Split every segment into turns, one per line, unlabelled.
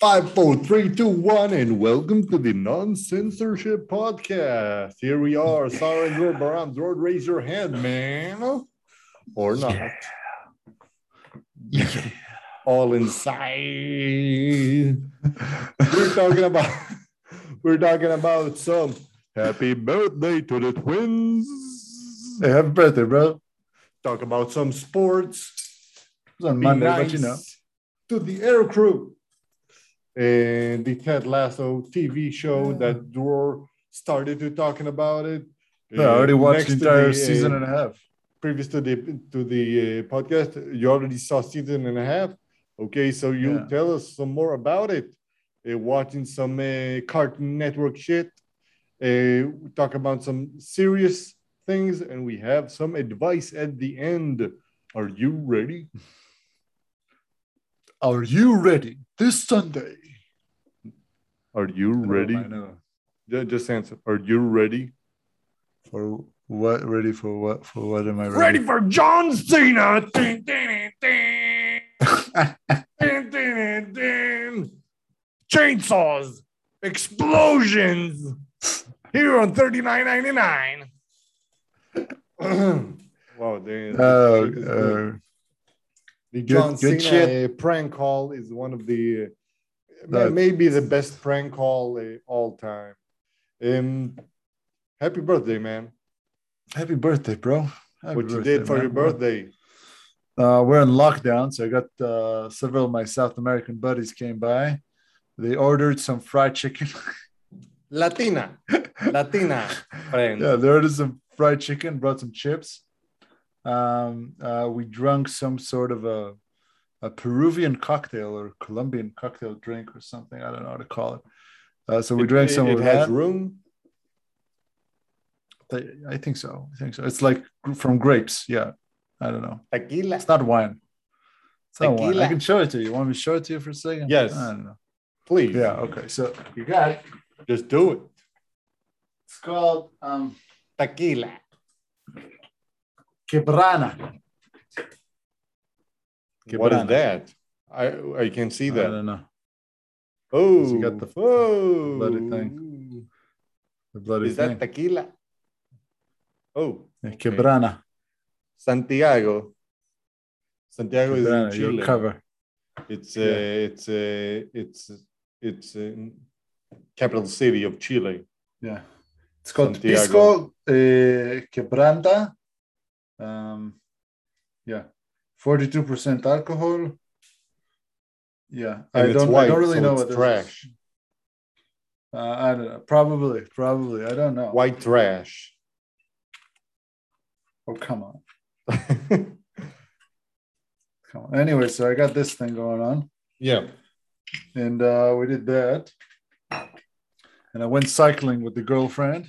Five, four, three, two, one, and welcome to the non-censorship podcast. Here we are, Sarah and Dror Baram. Dror, raise your hand, man. Or not.
Yeah.
All inside. we're talking about we're talking about some happy birthday to the twins.
Hey, happy birthday, bro.
Talk about some sports.
On Monday,
nice
but you know.
to the air crew. And the Ted Lasso TV show
Yeah.
that Dror started to talking about it.
Yeah, I already
Uh,
watched the entire
the,
season
uh,
and a half.
previous to the to the uh, podcast. You already saw season and a half. Okay, so you
Yeah.
tell us some more about it. Uh, watching some uh, Cartoon Network shit. Uh, we talk about some serious things, and we have some advice at the end. Are you ready?
Are you ready this Sunday?
Are you ready?
I know.
Ju- Just answer. Are you ready?
For what? Ready for what? For what am I ready?
for John Cena. Ding, ding, ding. Ding, ding, ding. Chainsaws, explosions. Here on thirty nine ninety nine. wow, damn.
Oh,
This
uh,
good. The John
good
Cena
shit.
uh, prank call is one of the uh,
That-
maybe the best prank call uh, all time. Um, happy birthday, man!
happy birthday, bro. Happy
what you
birthday,
did for
man.
your birthday?
Uh, we're in lockdown, so I got uh, several of my South American buddies came by. They ordered some fried chicken.
Latina, Latina friend.
yeah, they ordered some fried chicken, brought some chips. Um, uh, we drank some sort of a, a Peruvian cocktail or Colombian cocktail drink or something. I don't know how to call it. Uh, so we
It-
drank
it,
some
It
of
has
that.
room.
I think so. I think so. It's like from grapes. Yeah. I don't know.
Tequila.
It's not wine. It's not wine. I can show it to you. You want me to show it to you for a second?
Yes.
I don't know.
Please.
Yeah. Okay. So you got it.
Just do it.
It's called um,
Tequila.
Quebranta.
What is that? I I can see
I
that.
don't know.
Oh,
you got the
oh,
bloody thing. The bloody
Is
thing.
that tequila? Oh,
Yeah,
okay.
Quebranta.
Santiago. Santiago is in Chile.
your cover.
It's uh, it's uh, it's it's uh, capital city of Chile.
Yeah. It's called
Santiago.
Pisco uh, Quebranta. Um, yeah. 42% alcohol. Yeah.
And
I don't,
white,
I don't really
so
know what this
trash.
is. Uh, I don't know. Probably. Probably. I don't know.
White trash.
Oh, come on. Come on. Anyway, so I got this thing going on.
yeah.
and uh, we did that. And I went cycling with the girlfriend,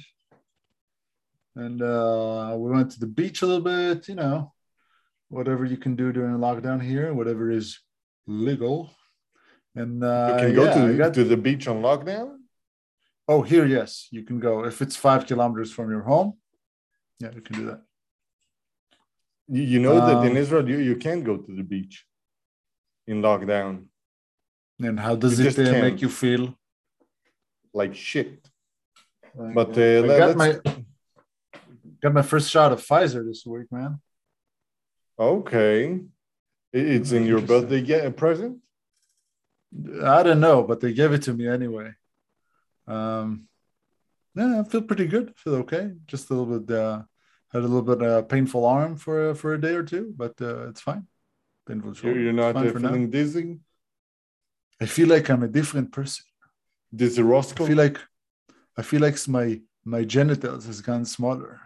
and uh, we went to the beach a little bit. You know, whatever you can do during lockdown here, whatever is legal. And uh,
You can go
yeah,
to,
got-
to the beach on lockdown.
oh here, yes, you can go if it's five kilometers from your home. Yeah, you can do that.
You, you know that in
Um,
Israel you, you can't go to the beach in lockdown.
And how does
You
it uh, make you feel?
Like shit.
Like,
But,
uh,
uh,
I got my got my first shot of Pfizer this week, man.
Okay. I- It's in your birthday get present?
I don't know, but they gave it to me anyway. Um, yeah, I feel pretty good. I feel okay. Just a little bit. Uh, had a little bit uh, painful arm for for a day or two, but uh, it's fine. Painful shoulder.
you're not uh, feeling dizzy?
I feel like I'm a different person.
Dizzy
I
Roscoe?
feel like I feel like my my genitals has gone smaller.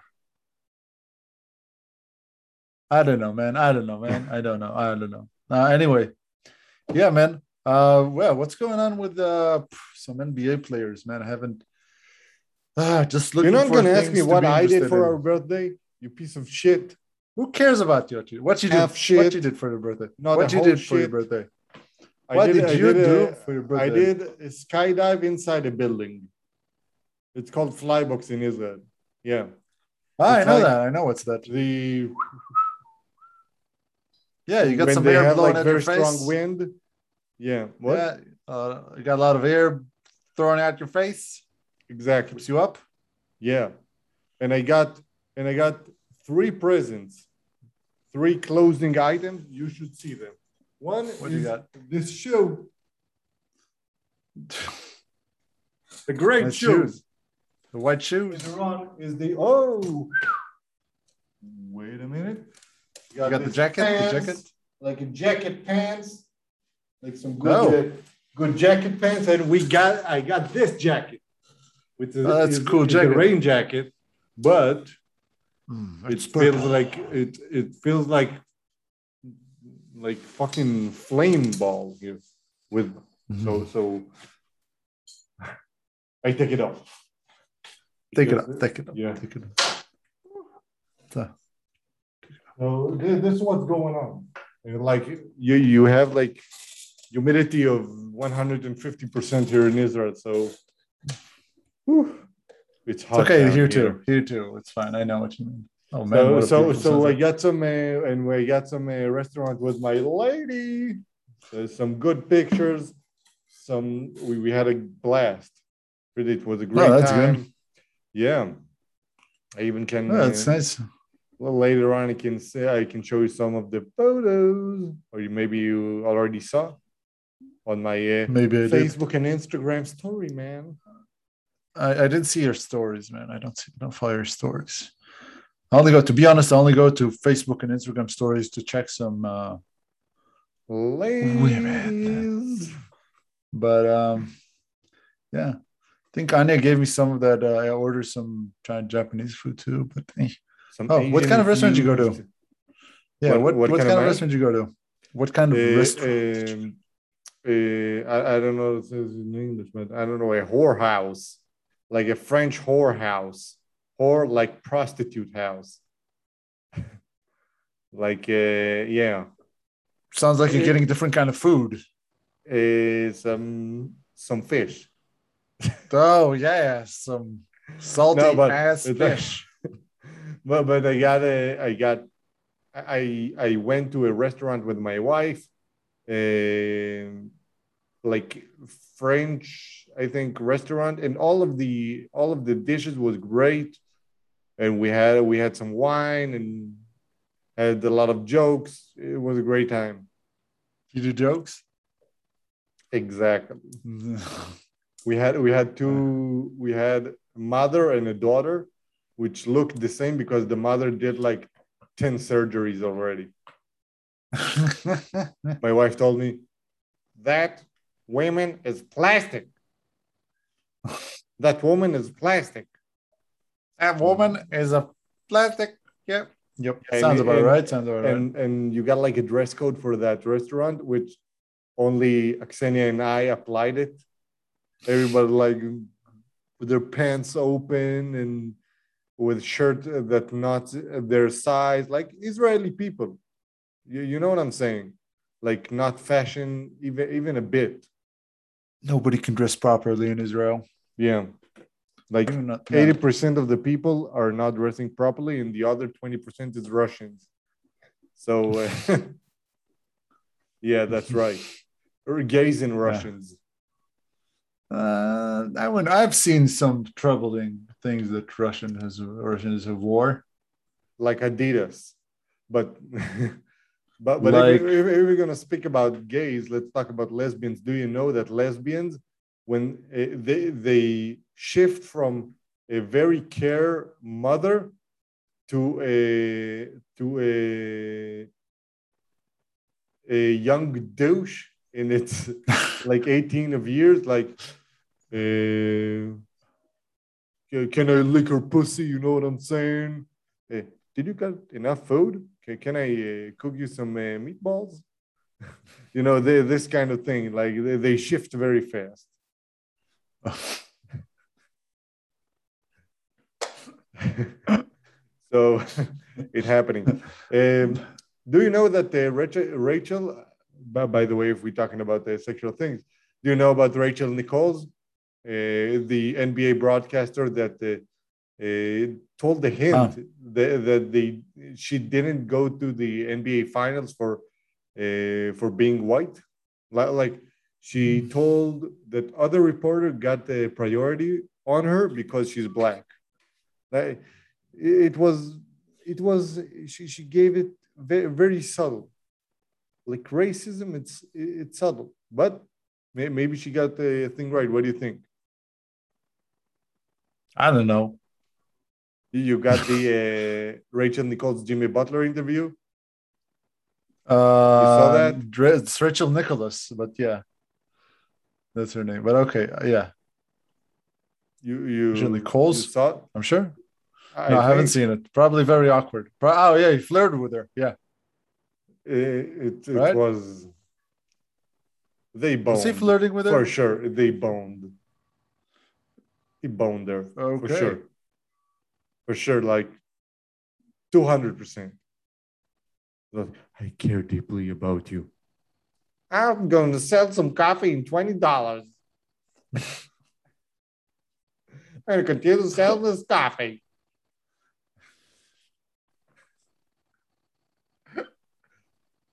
I don't know, man. I don't know, man. I don't know. I don't know. Uh, anyway, yeah, man. Uh, well, what's going on with uh some NBA players, man? I haven't. Ah, just looking.
You're not going to ask me what I did for
in.
our birthday, you piece of shit.
Who cares about you? What you did?
Half shit.
What you did for your birthday?
Not
what you did for your birthday?
I
What did
I
you do
a-
for your birthday?
I did a skydive inside a building. It's called Flybox in Israel. Yeah.
Ah, I
It's
know
like-
that. I know what's that.
The
Yeah, you got
when
some air
have
blowing
like
at your
very
face.
strong wind, Yeah. What?
Yeah, uh, you got a lot of air thrown out your face.
Exactly.
Keeps you up.
Yeah. And I got and I got three presents, three closing items. You should see them. One
What
is
do you got?
this shoe. The great
Nice
shoes.
shoes. The white shoes.
Later on is the oh. Wait a minute.
You got the
this
jacket? The jacket?
like a jacket pants, like some good,
Oh.
uh, good jacket pants, and we got I got this jacket, which is,
Oh, that's a
is-
cool jacket.
rain jacket, but
Mm,
it
it's
feels like it it feels like like fucking flame ball here with
Mm-hmm.
so so I take it off.
Take it up. Take it up.
Yeah.
Take it up. So,
So this, is what's going on. And Like you, you have like humidity of 150% here in Israel. So whew, it's
it's okay. Here too. Here too. It's fine. I know what you mean. Oh man.
So so so I got some uh, and we got some uh, restaurant with my lady. There's some good pictures. Some we, we had a blast. Really, it was a great
that's good.
time. Yeah. I even can
Oh, that's
uh,
nice.
Well, later on, I can say I can show you some of the photos, or you, maybe you already saw on my uh,
Maybe I did.
Facebook and Instagram story, man.
I, I didn't see your stories, man. I don't see. no your stories. I only go. To be honest, I only go to Facebook and Instagram stories to check some. uh
Ladies.
But um, yeah, I think Anya gave me some of that. Uh, I ordered some Chinese Japanese food too. But eh.
Some
Oh, what kind of restaurant you go to? yeah,
What-
what
what
what,
kind of
of restaurant you go to? What kind of
Uh,
restaurant?
um, uh, I, I don't know what it says in English, but I don't know a whorehouse, like a French whorehouse, whore like prostitute house. like uh, yeah,
Sounds like you're getting different kind of food.
uh, some some fish.
Oh yeah, some salty
No,
ass fish.
But but I got a I got I I went to a restaurant with my wife, um, like French I think restaurant, and all of the all of the dishes was great, and we had we had some wine and had a lot of jokes. It was a great time.
You do jokes?
Exactly. We had we had two we had a mother and a daughter, which looked the same because the mother did like 10 surgeries already. My wife told me that woman is plastic. That woman is plastic.
that woman is a plastic. Yep. Yep.
And-
Sounds about
and-
right. Sounds about right.
And and you got like a dress code for that restaurant, which only Aksenia and I applied it. Everybody like with their pants open and with shirt that not their size, like Israeli people. You, you know what I'm saying? Like not fashion, even even a bit.
Nobody can dress properly in Israel.
Yeah. Like
not-
80% of the people are not dressing properly, and the other 20% is Russians. So, uh, yeah, that's right. Or gays and Russians.
Uh, I would, I've seen some troubling things that Russian has Russians have wore.
like Adidas. But, but, but
Like-
if, if, if we're going to speak about gays, let's talk about lesbians. Do you know that lesbians, when uh, they, they shift from a very care mother to a, to a, a young douche in its like 18 of years, like, uh, can I lick her pussy? You know what I'm saying? Eh, did you got enough food? Can, can I uh, cook you some uh, meatballs? you know, they, this kind of thing. Like they, they shift very fast. so it happening. Um, do you know that uh, Rachel, Rachel by, by the way, if we're talking about the sexual things, do you know about Rachel Nichols, the NBA broadcaster that uh, uh, told the hint
Ah.
that, that they she didn't go to the NBA finals for uh, for being white, like, like she told that other reporter got the priority on her because she's black. Like, it was, it was. She she gave it very, very subtle. Like racism, it's it's subtle, but maybe she got the thing right. What do you think?
I don't know.
You got the uh, Rachel Nichols Jimmy Butler interview.
Uh,
you
saw that? It's Rachel Nicholas, but yeah, that's her name. But okay, uh, yeah,
You you
Rachel Nichols?
you saw it?
I'm sure.
I,
no, I haven't seen it. Probably very awkward. Oh yeah, he flirted with her. Yeah,
It, it, it
Right?
was. They boned.
was he flirting with her?
For sure, they boned. He boned her for sure. For sure, like two hundred percent. I care deeply about you. I'm going to sell some coffee in twenty dollars. I'm going to continue to sell this coffee.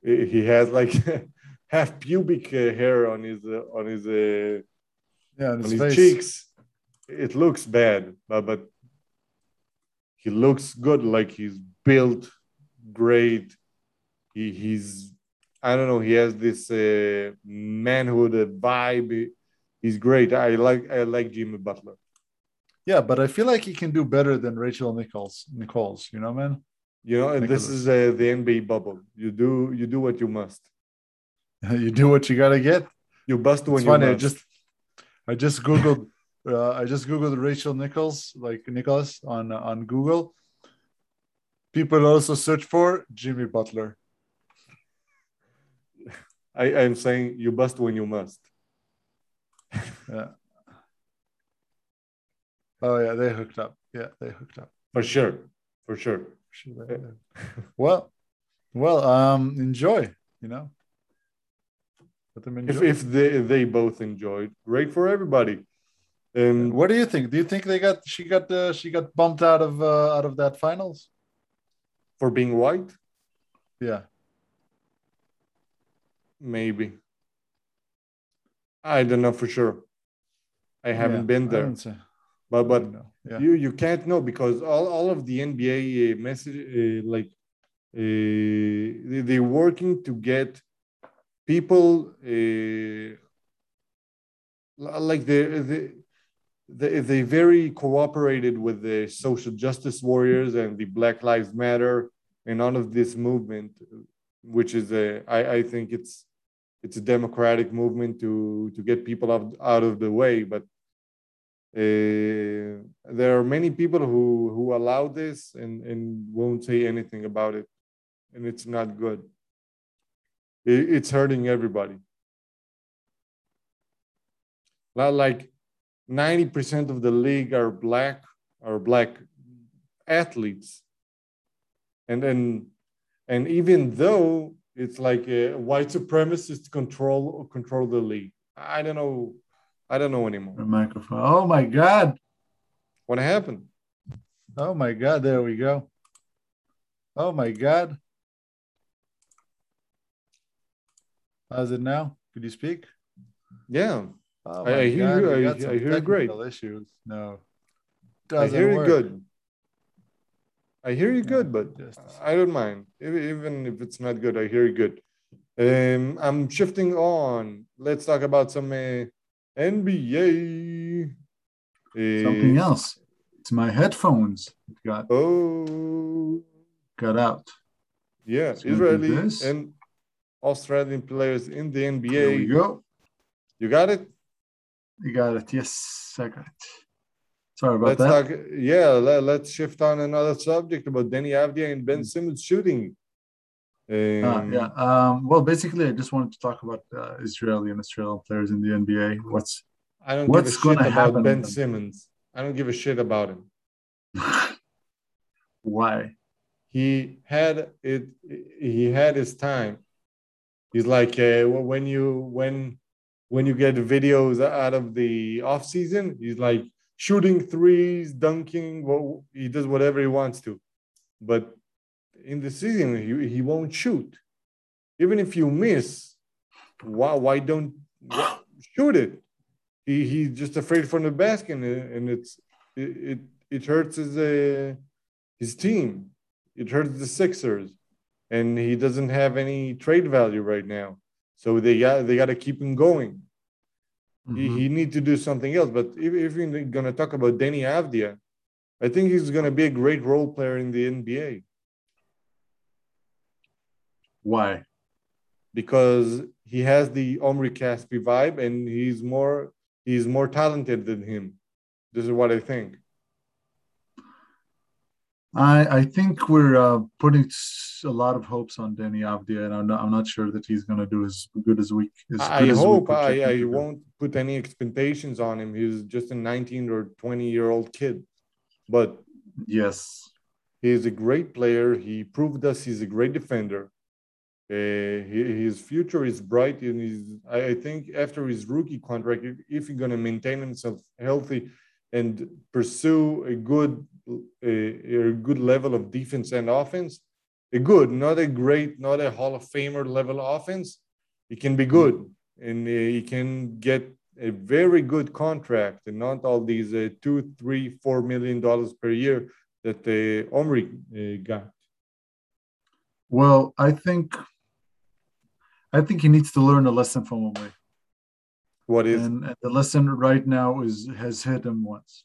He has like half pubic hair on his uh, on his uh,
Yeah, on
on
his,
his cheeks. It looks bad, but, but he looks good. Like he's built great. He he's I don't know. He has this uh, manhood vibe. He's great. I like I like Jimmy Butler.
Yeah, but I feel like he can do better than Rachel Nichols. Nichols, you know, man.
You know, and this is uh, the NBA bubble. You do you do what you must.
you do what you gotta get.
You bust when
It's
you
funny. I just, I just googled, uh, I just googled Rachel Nichols, like Nicholas on on Google. People also search for Jimmy Butler.
I, I'm saying you bust when you must.
Yeah. Oh yeah, they hooked up. Yeah, they hooked up.
For sure. For sure.
Well, well, um, enjoy. You know, let them enjoy.
If if they they both enjoyed, great for everybody. Um,
what do you think? Do you think they got she got uh, she got bumped out of uh, out of that finals?
for being white,
Yeah.
maybe. I don't know for sure. I haven't
Yeah,
been there, but but
yeah.
you you can't know because all, all of the NBA uh, message uh, like uh, they, they're working to get people uh, like the, they they they very cooperated with the social justice warriors and the Black Lives Matter and all of this movement, which is a I, I think it's it's a democratic movement to to get people out, out of the way, but uh, there are many people who who allow this and and won't say anything about it, and it's not good. It, it's hurting everybody. Not like ninety percent of the league are black are black athletes, and then and even though it's like a white supremacists control control the league, I don't know. I don't know anymore.
The microphone. Oh my god.
What happened?
Oh my god. There we go. Oh my god. How's it now? Could you speak?
Yeah,
Oh
I- I hear
God,
you.
we
I-
got some
I hear you great.
Issues. No.
I
Doesn't I
hear you
work.
good. I hear you
Yeah,
good, but
just a
I don't mind. Even if it's not good, I hear you good. Um, I'm shifting on. Let's talk about some uh, NBA. Uh,
Something else. It's my headphones. It got
Oh,
got out.
yeah,
It's
Israeli and Australian players in the
Here we
NBA.
go.
You got it.
You got it. Yes, I got it. Sorry about
Let's
that.
talk. Yeah, let, let's shift on another subject about Deni Avdija and Ben Simmons shooting.
Uh,
Um,
yeah. Um, well, basically, I just wanted to talk about uh, Israeli and Australian players in the NBA. What's
I don't
What's
give a shit about Ben? Simmons. I don't give a shit about him.
why?
He had it. He had his time. He's like uh, when you when when you get videos out of the off season. He's like shooting threes, dunking. Well, he does whatever he wants to, but in the season he, he won't shoot. Even if you miss, why why don't shoot it. He he's just afraid from the basket, and, and it's it, it it hurts his uh, his team. It hurts the Sixers, and he doesn't have any trade value right now. So they got they got to keep him going. Mm-hmm. He, he need to do something else. But if, if you're gonna talk about Deni Avdija, I think he's gonna be a great role player in the NBA.
Why?
Because he has the Omri Caspi vibe, and he's more he's more talented than him. This is what I think.
I, I think we're uh, putting a lot of hopes on Deni Avdija, and I'm not, I'm not sure that he's going to do as good as we. As
I hope I, I won't put any expectations on him. He's just a 19 or 20 year old kid, but
yes,
he's a great player. He proved us he's a great defender. Uh, his future is bright, and he's, I think after his rookie contract, if he's going to maintain himself healthy and pursue a good a, a, good level of defense and offense, a good, not a great, not a Hall of Famer level offense, It can be good and uh, he can get a very good contract and not all these uh, two, three, four million dollars per year that uh, Omri uh, got.
Well, I think I think he needs to learn a lesson from Omri.
What is?
And the lesson right now is has hit him once.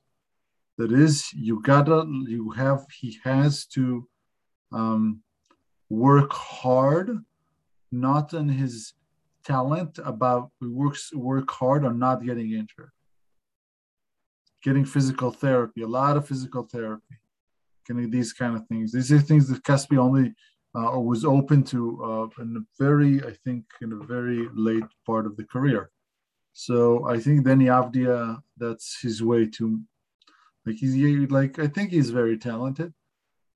That is, you gotta, you have, he has to um, work hard, not on his talent, about works work hard on not getting injured. Getting physical therapy, a lot of physical therapy, getting these kind of things. These are things that Caspi only uh, was open to uh, in a very, I think, in a very late part of the career. So I think Deni Avdija, that's his way to, like he's like I think he's very talented,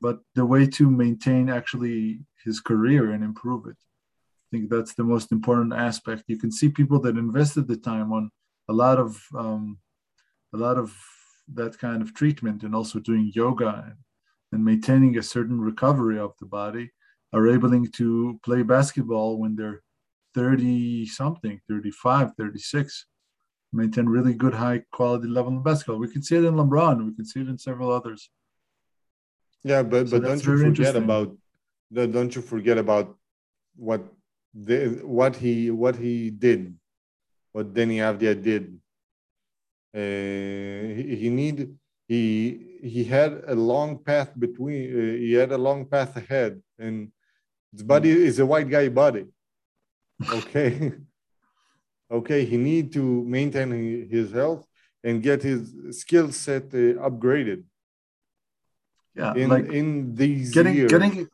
but the way to maintain actually his career and improve it, I think that's the most important aspect. You can see people that invested the time on a lot of um, a lot of that kind of treatment and also doing yoga and, and maintaining a certain recovery of the body are able to play basketball when they're 30 something, 35, 36, maintain really good high quality level of basketball. We can see it in LeBron, we can see it in several others.
Yeah, but so but don't you forget about don't you forget about what the what he what he did, what Deni Avdija did. Uh, he, he need he he had a long path between uh, he had a long path ahead and his body is a white guy body okay okay he need to maintain his health and get his skill set uh, upgraded
yeah
in,
like
in these
getting
years.
getting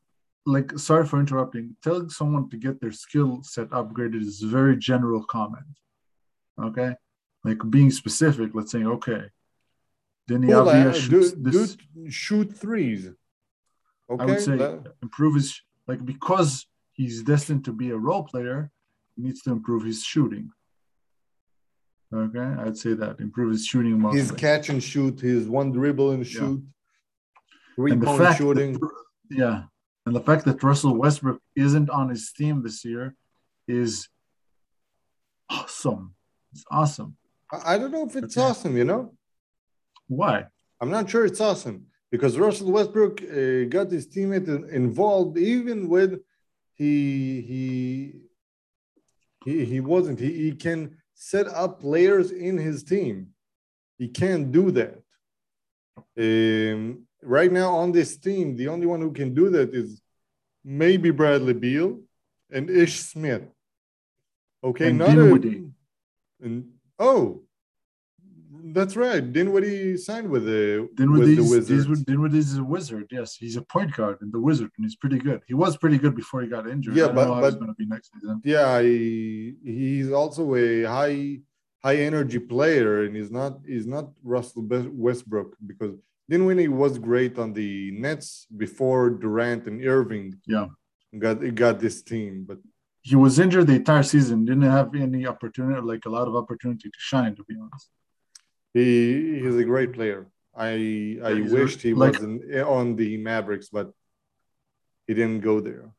like sorry for interrupting telling someone to get their skill set upgraded is a very general comment okay like being specific let's say okay then the
well, shoots do, this, do shoot threes okay
i would say that... improve his like because he's destined to be a role player, he needs to improve his shooting. Okay, I'd say that improve his shooting.
Mostly. His catch and shoot, his one dribble and shoot, yeah. three point shooting.
That, yeah, and the fact that Russell Westbrook isn't on his team this year is awesome. It's awesome.
I don't know if it's okay. awesome. You know
why?
I'm not sure it's awesome because Russell Westbrook uh, got his teammate involved even when he he he, he wasn't. He, he can set up players in his team. He can't do that. Um, right now on this team, the only one who can do that is maybe Bradley Beal and Ish Smith. Okay,
and not Dinwiddie.
a, and oh, that's right. Dinwiddie signed with the
Dinwiddie. With the Wizards. Dinwiddie is a wizard. Yes, he's a point guard in the Wizard, and he's pretty good. He was pretty good before he got injured.
Yeah, but but going to be next season. Yeah, he, he's also a high high energy player, and he's not he's not Russell Westbrook because Dinwiddie was great on the Nets before Durant and Irving.
Yeah,
got got this team, but
he was injured the entire season. Didn't have any opportunity, like a lot of opportunity to shine. To be honest.
He he's a great player. I I yeah, wished he like, wasn't on the Mavericks, but he didn't go there.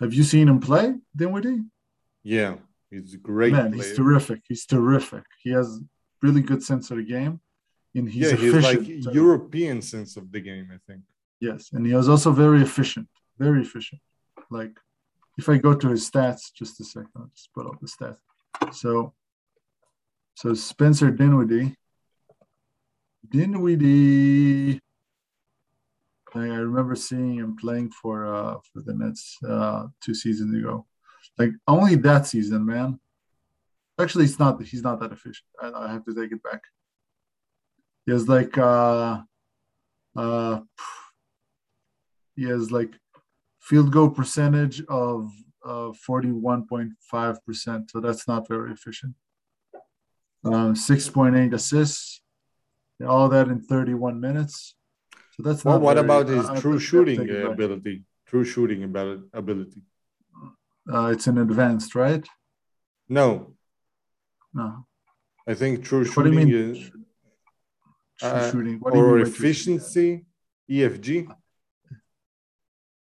Have you seen him play, Dinwiddie?
Yeah, He's a great.
Man,
player.
he's terrific. He's terrific. He has really good sense of the game, and he's
yeah, he's like. European sense of the game. I think.
Yes, and he was also very efficient. Very efficient. Like, if I go to his stats, just a second, I'll just put up the stats. So, so Spencer Dinwiddie, Dinwiddie. I remember seeing him playing for uh for the Nets uh two seasons ago. Like only that season, man. Actually, it's not. He's not that efficient. I, I have to take it back. He has like uh uh he has like field goal percentage of uh 41.5%. So that's not very efficient. Um 6.8 assists. All that in 31 minutes. So that's
Well, what
very-
about his true shooting
take it
uh,
back.
ability? True shooting ability.
Uh, it's an advanced, right?
No,
No.
I think true
What do you
shooting
mean?
is
True
Uh,
shooting. What do you
or
shooting?
efficiency, EFG.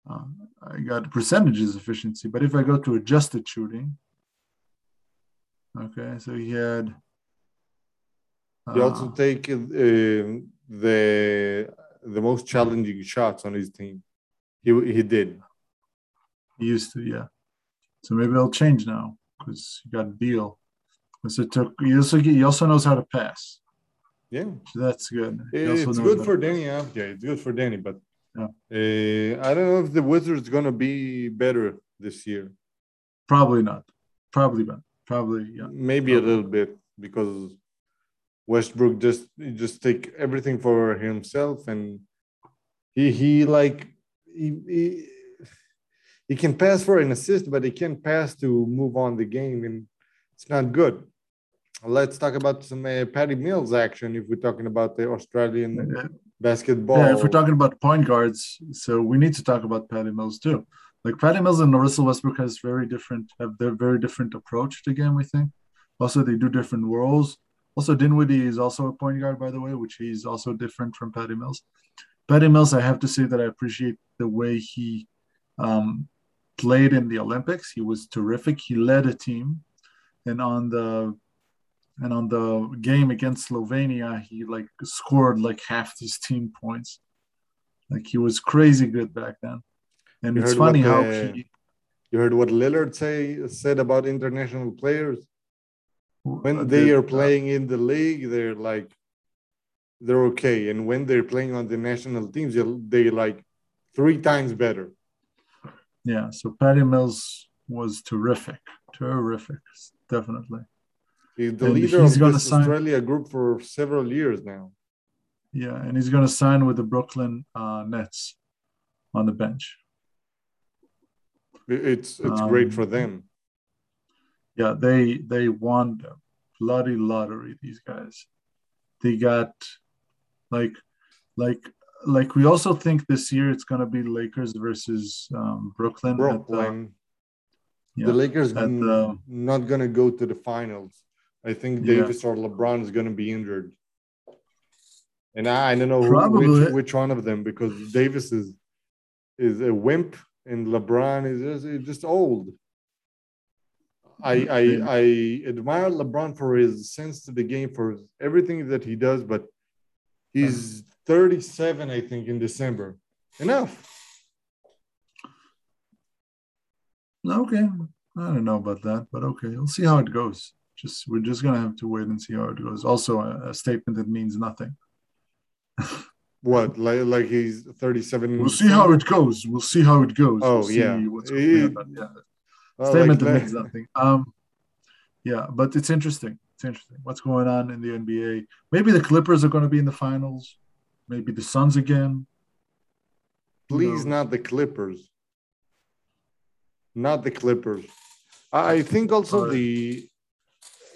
Uh, I got percentages efficiency, but if I go to adjusted shooting, okay, so he had.
He also
uh,
take uh, the the most challenging shots on his team. He he did.
he used to, yeah. So maybe it'll change now because he got a deal. So took, he also he also knows how to pass,
Yeah,
so that's good.
It's good for Deni Avdija. It's good for Deni, but
Yeah.
uh, I don't know if the Wizards gonna be better this year.
Probably not. Probably not. Probably yeah.
Maybe a little bit because Westbrook just just take everything for himself and he he like he, he he can pass for an assist, but he can't pass to move on the game, and it's not good. Let's talk about some uh, Patty Mills action if we're talking about the Australian
Uh,
basketball.
Yeah, if we're talking about point guards, so we need to talk about Patty Mills too. Like Patty Mills and Russell Westbrook has very different have their very different approach to the game. We think. Also, they do different roles. Also, Dinwiddie is also a point guard, by the way, which he's also different from Patty Mills. Patty Mills, I have to say that I appreciate the way he um, played in the Olympics. He was terrific. He led a team, and on the and on the game against Slovenia, he like scored like half his team points. Like he was crazy good back then. And
You
it's
what
funny how he
you heard what Lillard say said about international players when they are playing in the league, they're like they're okay, and when they're playing on the national teams, they're, they're like three times better.
yeah, so Patty Mills was terrific, terrific, definitely.
He's the
And
leader
he's
of this
sign-
Australia group for several years now.
Yeah, and he's going to sign with the Brooklyn uh, Nets on the bench.
It- It's it's great
Um,
for them.
Yeah, they they won the bloody lottery. These guys, they got like like like we also think this year it's going to be Lakers versus um, Brooklyn. the-
Brooklyn,
yeah,
the Lakers
at the-
not gonna go to the finals. I think
Yeah.
Davis or LeBron is gonna be injured, and I, I don't know
Probably.
which which one of them because Davis is is a wimp and LeBron is just, is just old. I, I I admire LeBron for his sense to the game for everything that he does, but he's 37, I think, in December. Enough.
okay. I don't know about that, but okay, we'll see how it goes. Just we're just gonna have to wait and see how it goes. Also, a, a statement that means nothing.
What like like he's 37.
We'll see how it goes. We'll see how it goes.
Oh,
we'll see
yeah.
what's going on.
It-
Yeah, statement
like
that means nothing. Um, yeah, but it's interesting. It's interesting. What's going on in the NBA? Maybe the Clippers are going to be in the finals. Maybe the Suns again.
Please, not the Clippers. Not the Clippers. I think also
Alright.
the.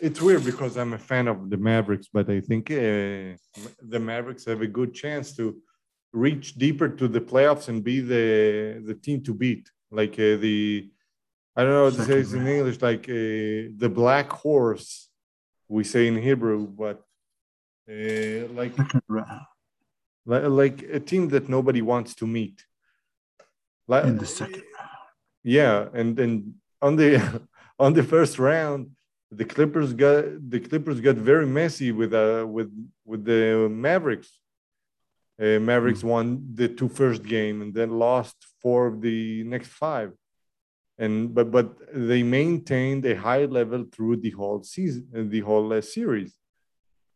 It's weird because I'm a fan of the Mavericks, but I think uh, the Mavericks have a good chance to reach deeper to the playoffs and be the the team to beat. Like uh, the, I don't know how to say this in English, like uh, the black horse, we say in Hebrew, but uh, like like, like a team that nobody wants to meet. Like
In the second
yeah, and then on the on the first round, the Clippers got the Clippers got very messy with uh with with the Mavericks. Uh, Mavericks won the two first game and then lost four of the next five, and but but they maintained a high level through the whole season, the whole uh, series,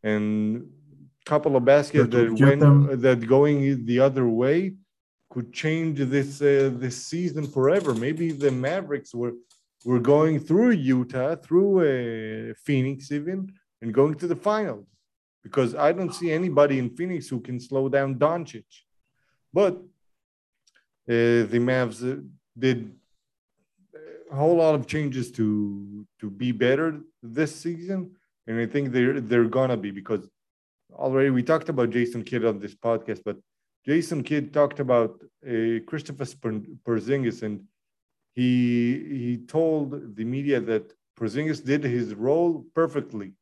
and couple of baskets
That
that
would get
went
them-
that going the other way could change this uh, this season forever. Maybe the Mavericks were were going through Utah, through uh, Phoenix even, and going to the finals because I don't see anybody in Phoenix who can slow down Doncic. But uh, the Mavs uh, did a whole lot of changes to to be better this season, and I think they're they're gonna be because already we talked about Jason Kidd on this podcast, but Jason Kidd talked about uh, Kristaps Porzingis, and he he told the media that Porzingis did his role perfectly,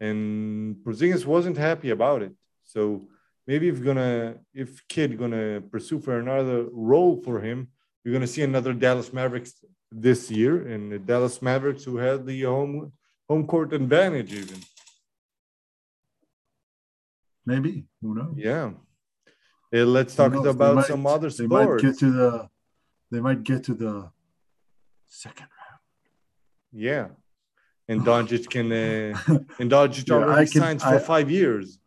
and Porzingis wasn't happy about it. So maybe if gonna if Kidd gonna pursue for another role for him, you're gonna see another Dallas Mavericks this year, and the Dallas Mavericks who had the home home court advantage even.
Maybe. Who knows?
Yeah. Uh, let's talk about
might-
some other
They might
sports.
get to the. They might get to the second round.
yeah. And Doncic can, uh, and Doncic
Yeah,
already
can-
signs for
I-
five years.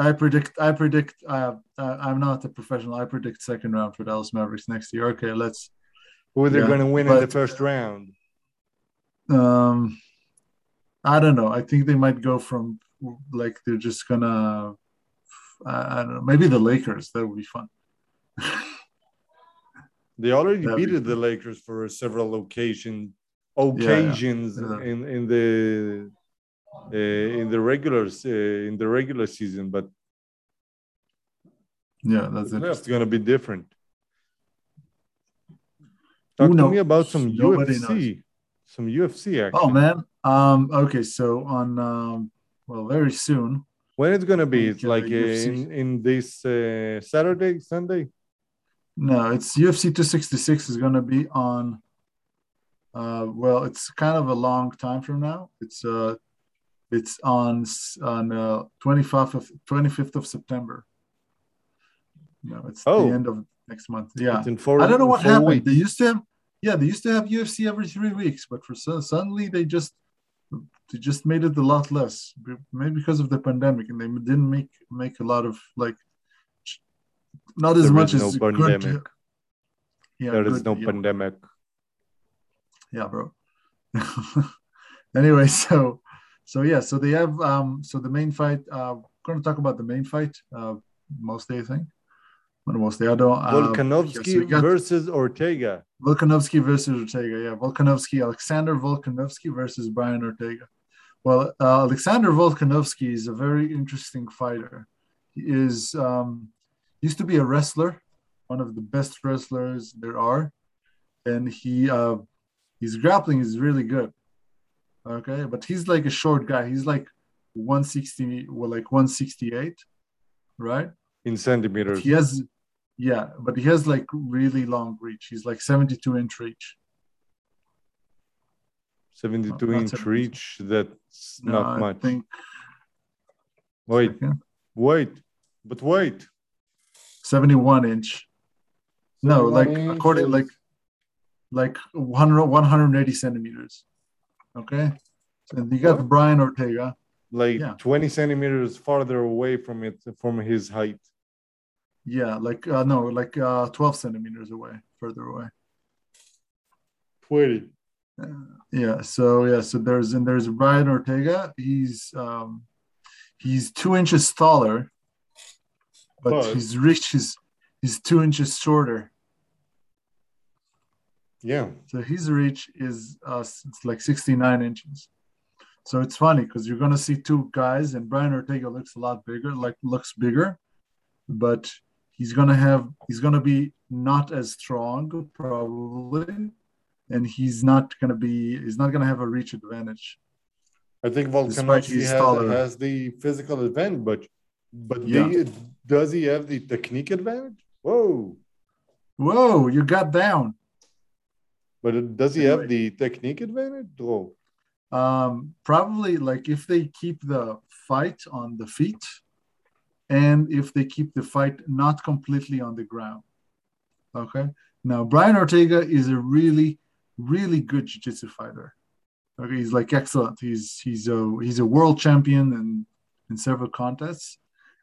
I predict. I predict. Uh, uh, I'm not a professional. I predict second round for Dallas Mavericks next year. Okay, let's.
Who they're
Yeah,
going to win in the first round.
Um, I don't know. I think they might go from like they're just gonna. I, I don't know. Maybe the Lakers. That would be fun.
They already
That'd be
beat the. Lakers for several occasion occasions
Yeah.
in in the uh, in the regular uh, in the regular season, but
yeah, that's
it.
it's
going to be different. Talk
Who
to
knows?
me about some
Nobody
UFC, some UFC action.
Oh man. Um. Okay. So on. Um. Well, very soon.
When it's going to be?
Like,
It's like uh, in in this uh, Saturday, Sunday.
No, it's UFC 266 is going to be on. Uh, well, it's kind of a long time from now. It's uh, it's on on uh, 25th of 25th of September. No, it's
Oh.
the end of next month. Yeah,
four.
I don't know what happened.
weeks.
They used to have, yeah, they used to have UFC every three weeks, but for su- suddenly they just they just made it a lot less. Maybe because of the pandemic, and they didn't make make a lot of like not as
There
much
is
as
no
good-
pandemic.
Yeah,
There is no
yeah,
pandemic.
yeah, bro. anyway, so so yeah, so they have um so the main fight. Uh, we're going to talk about the main fight. Uh, mostly, I think. Mostly, I don't. Uh,
Volkanovski
so
versus Ortega.
Volkanovski versus Ortega. Yeah, Volkanovski, Alexander Volkanovski versus Brian Ortega. Well, uh, Alexander Volkanovski is a very interesting fighter. He is um, used to be a wrestler, one of the best wrestlers there are, and he uh, his grappling is really good. Okay, but he's like a short guy. He's like 160, well, like 168, right?
in centimeters.
He has, yeah, but he has like really long reach. He's like 72 inch reach.
72
not
inch
72.
reach. That's
No,
not
I
much.
think.
Wait,
Second.
wait, but wait.
71 inch. No, like
inch
according like like 100, 180 centimeters. Okay. And you got
What?
Brian Ortega.
like
Yeah.
20 centimeters farther away from it from his height.
Yeah, like uh, no, like uh, 12 centimeters away, further away.
20.
Yeah. So yeah. So there's and there's Brian Ortega. He's um, he's two inches taller, but
But-
his reach is he's two inches shorter.
Yeah.
So his reach is uh, it's like 69 inches. So it's funny because you're gonna see two guys, and Brian Ortega looks a lot bigger, like looks bigger, but he's gonna have he's gonna be not as strong probably, and he's not gonna be he's not gonna have a reach advantage.
I think Volkanovski has, has the physical advantage, but but
Yeah.
they- does he have the technique advantage? Whoa.
Whoa, you got down.
But does he have the technique advantage? Oh,
Um, probably like if they keep the fight on the feet, and if they keep the fight not completely on the ground. Okay. Now Brian Ortega is a really, really good jiu-jitsu fighter. Okay, he's like excellent. He's he's a he's a world champion in in several contests,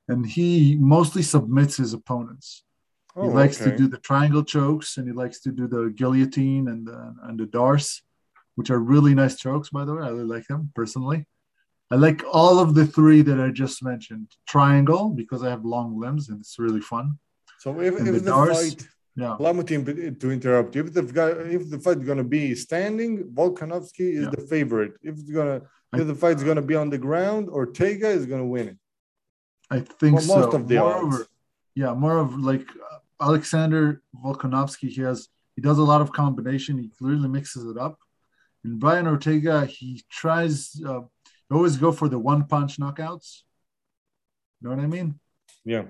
and he mostly submits his opponents.
oh
he likes
okay.
to do the triangle chokes and he likes to do the guillotine and the, and the D'Arce, which are really nice chokes, by the way. I really like them personally. I like all of the three that I just mentioned. Triangle, because I have long limbs and it's really fun.
So if,
and
if
the
the, fight,
Yeah.
allow me to, to interrupt you. If the guy, if the fight is gonna be standing, Volkanovski is
Yeah.
the favorite. If it's gonna,
I-
if the fight's gonna be on the ground, Ortega is gonna win it.
I think
Well,
so.
most of the
Moreover,
odds.
yeah, more of like uh, Alexander Volkanovski. He has he does a lot of combination. He clearly mixes it up. And Brian Ortega, he tries. Uh, always go for the one punch knockouts. You know what I mean?
Yeah.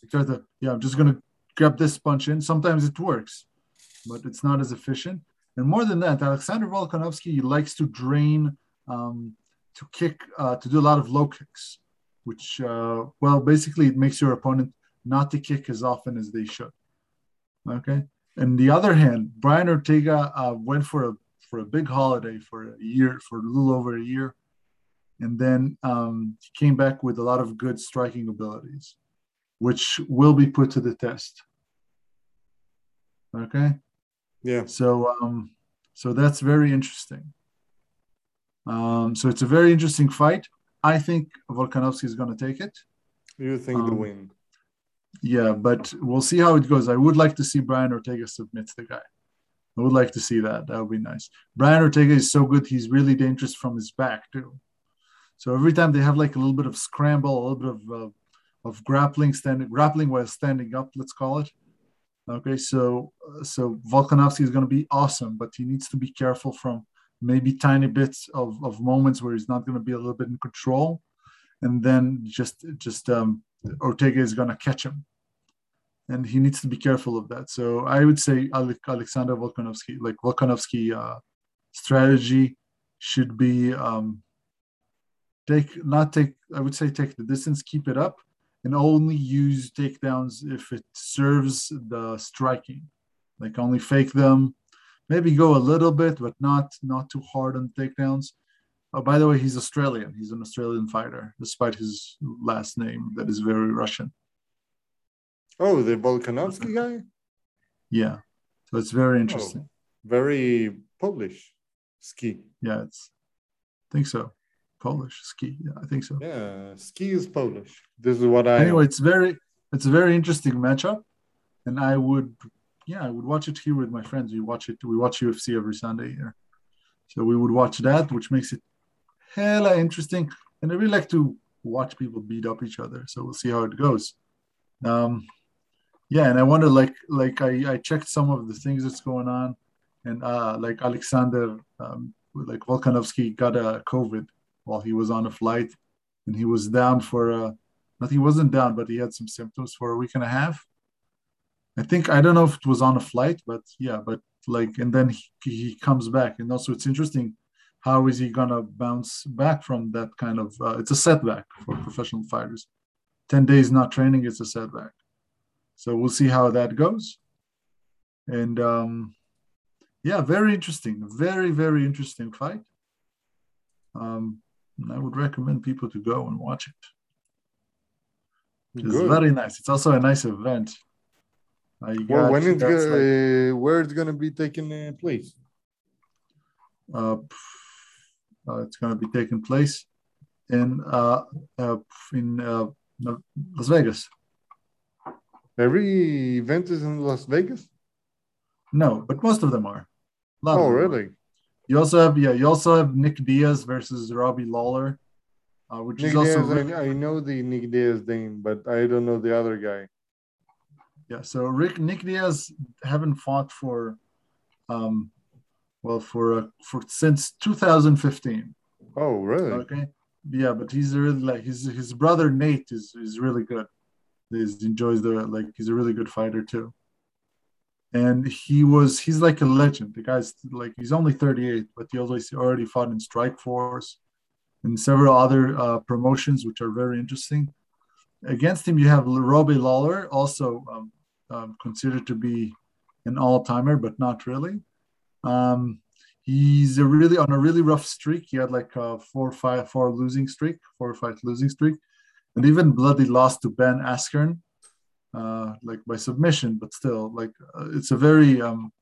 He tries to, yeah, I'm just gonna grab this punch in. Sometimes it works, but it's not as efficient. And more than that, Alexander Volkanovski he likes to drain, um, to kick, uh, to do a lot of low kicks, which, uh, well, basically it makes your opponent not to kick as often as they should. Okay. And the other hand, Brian Ortega uh, went for a for a big holiday for a year, for a little over a year, and then um, he came back with a lot of good striking abilities, which will be put to the test. Okay.
Yeah.
So um, so that's very interesting. Um, so it's a very interesting fight. I think Volkanovski is going to take it.
You think the
Um,
win?
Yeah, but we'll see how it goes. I would like to see Brian Ortega submit the guy. I would like to see that. That would be nice. Brian Ortega is so good; he's really dangerous from his back too. So every time they have like a little bit of scramble, a little bit of uh, of grappling, standing grappling while standing up, let's call it. Okay, so so Volkanovski is going to be awesome, but he needs to be careful from maybe tiny bits of, of moments where he's not going to be a little bit in control, and then just just um, Ortega is going to catch him, and he needs to be careful of that. So I would say Ale- Alexander Volkanovski, like Volkanovski, uh, strategy should be um, take not take. I would say take the distance, keep it up, and only use takedowns if it serves the striking. Like only fake them, maybe go a little bit, but not not too hard on takedowns. Oh, by the way, he's Australian. He's an Australian fighter, despite his last name that is very Russian.
Oh, the Volkanovski guy?
Yeah, so it's very interesting.
Oh, very Polish. Ski.
Yeah, it's. I think so. Polish ski. Yeah, I think so.
Yeah, ski is Polish. This is what I
Anyway, it's very it's a very interesting matchup, and I would yeah I would watch it here with my friends. We watch it. We watch UFC every Sunday here, so we would watch that, which makes it hella interesting. And I really like to watch people beat up each other. So we'll see how it goes. Um, yeah, and I wonder like like I I checked some of the things that's going on, and uh like Alexander um, like Volkanovski got a COVID while he was on a flight, and he was down for uh not he wasn't down, but he had some symptoms for a week and a half. I think I don't know if it was on a flight, but yeah, but like and then he, he comes back, and also it's interesting how is he gonna bounce back from that kind of uh, it's a setback for professional fighters. Ten days not training is a setback, so we'll see how that goes. And um, yeah, very interesting, very very interesting fight. Um, and I would recommend people to go and watch it. It's
Good.
very nice. It's also a nice event. You
Well,
got-
when
you
it's gonna,
like,
uh, where it's gonna be taking uh, place?
uh, uh, it's going to be taking place in uh, uh, in uh, Las Vegas.
Every event is in Las Vegas.
No, but most of them are.
Oh,
them
really?
You also have yeah. You also have Nick Diaz versus Robbie Lawler, uh, which
Nick
is also
Diaz,
really-
I, I know the Nick Diaz name, but I don't know the other guy.
Yeah, so Rick Nick Diaz haven't fought for, um, well, for uh, for since 2015.
Oh, really?
Okay, yeah, but he's really like his his brother Nate is is really good. He enjoys the like he's a really good fighter too. And he was he's like a legend. The guy's like he's only 38, but he already fought in Strikeforce and several other uh, promotions, which are very interesting. Against him, you have Robbie Lawler, also um, um, considered to be an all-timer, but not really. Um, he's a really on a really rough streak. He had like a four five four losing streak, four or five losing streak, and even bloody lost to Ben Askren, uh, like by submission. But still, like uh, it's a very um,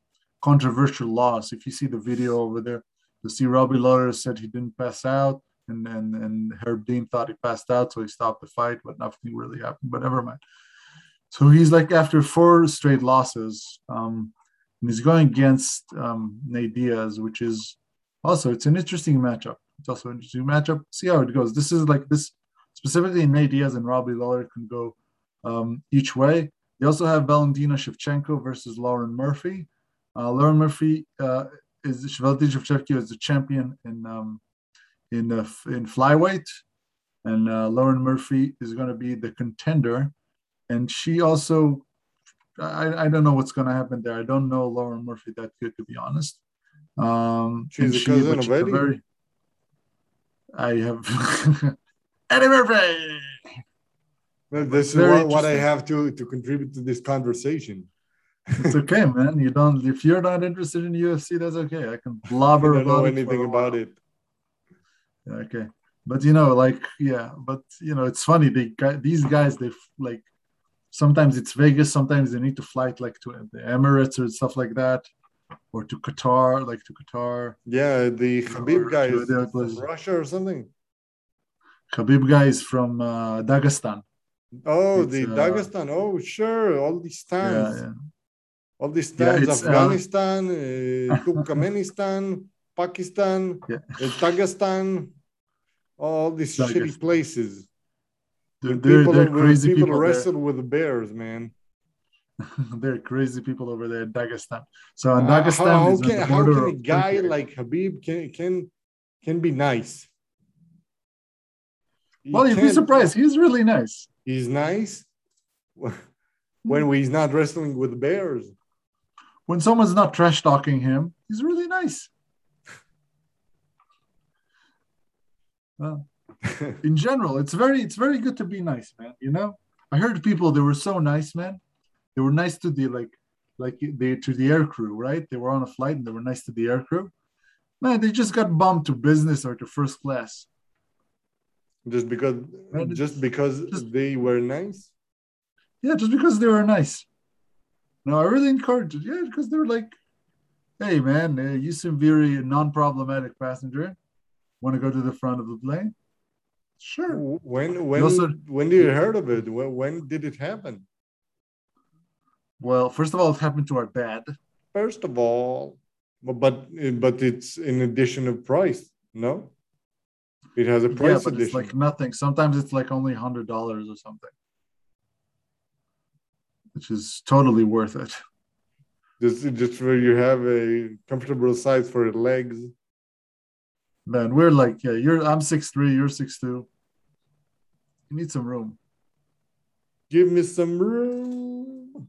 controversial loss. If you see the video over there, you see Robbie Lawler said he didn't pass out, and and and Herb Dean thought he passed out, so he stopped the fight, but nothing really happened. But never mind. So he's like after four straight losses. Um, and he's going against um, Nate Diaz, which is also it's an interesting matchup. It's also an interesting matchup. See how it goes. This is like this specifically Nate Diaz and Robbie Lawler can go um, each way. They also have Valentina Shevchenko versus Lauren Murphy. Uh, Lauren Murphy uh, is Valentina Shevchenko is the champion in um, in uh, in flyweight, and uh, Lauren Murphy is going to be the contender. And she also I, I don't know what's going to happen there. I don't know Lauren Murphy that good, to be honest. Um,
she's a she, cousin of Eddie. Very,
I have Eddie Murphy.
Well, this is what, I have to to contribute to this conversation.
it's okay, man. You don't if you're not interested in UFC, that's okay. I can blubber
I don't know anything about it.
Okay, but you know, like yeah, but you know, it's funny. They these guys, they like sometimes it's Vegas, sometimes they need to fly like to the Emirates or stuff like that, or to Qatar, like to Qatar.
Yeah, the Khabib guy is from Russia or something.
Khabib guy is from uh, Dagestan.
Oh, it's, the uh, Dagestan. Oh, sure. All these stands. Yeah, yeah. All these stands. Yeah, Afghanistan, uh, uh, Turkmenistan, Pakistan, yeah. Uh, Dagestan. All these Dagestan. shitty places.
They're, they're, they're crazy people.
People wrestle there. with the bears, man.
they're crazy people over there in Dagestan. So in uh, Dagestan,
how, how can, how can a guy Turkey. like Habib can can can be nice?
He well, you'd be surprised. He's really nice.
He's nice when he's not wrestling with bears.
When someone's not trash talking him, he's really nice. Well, in general, it's very it's very good to be nice, man. You know, I heard people they were so nice, man. They were nice to the like like they to the air crew, right? They were on a flight and they were nice to the air crew. Man, they just got bumped to business or to first class.
Just because just because just, they were nice?
Yeah, just because they were nice. No, I really encourage it. Yeah, because they were like, hey man, uh, you seem very non-problematic passenger. Want to go to the front of the plane? Sure.
When when also, when did you heard of it? When, when did it happen?
Well, first of all, it happened to our dad.
First of all, but but it's in addition of price, no? It has a price yeah, but
edition. It's like nothing. Sometimes it's like only hundred dollars or something, which is totally worth it.
Just just where you have a comfortable size for your legs
man, we're like, yeah, you're I'm six three, you're six two. You need some room.
Give me some room.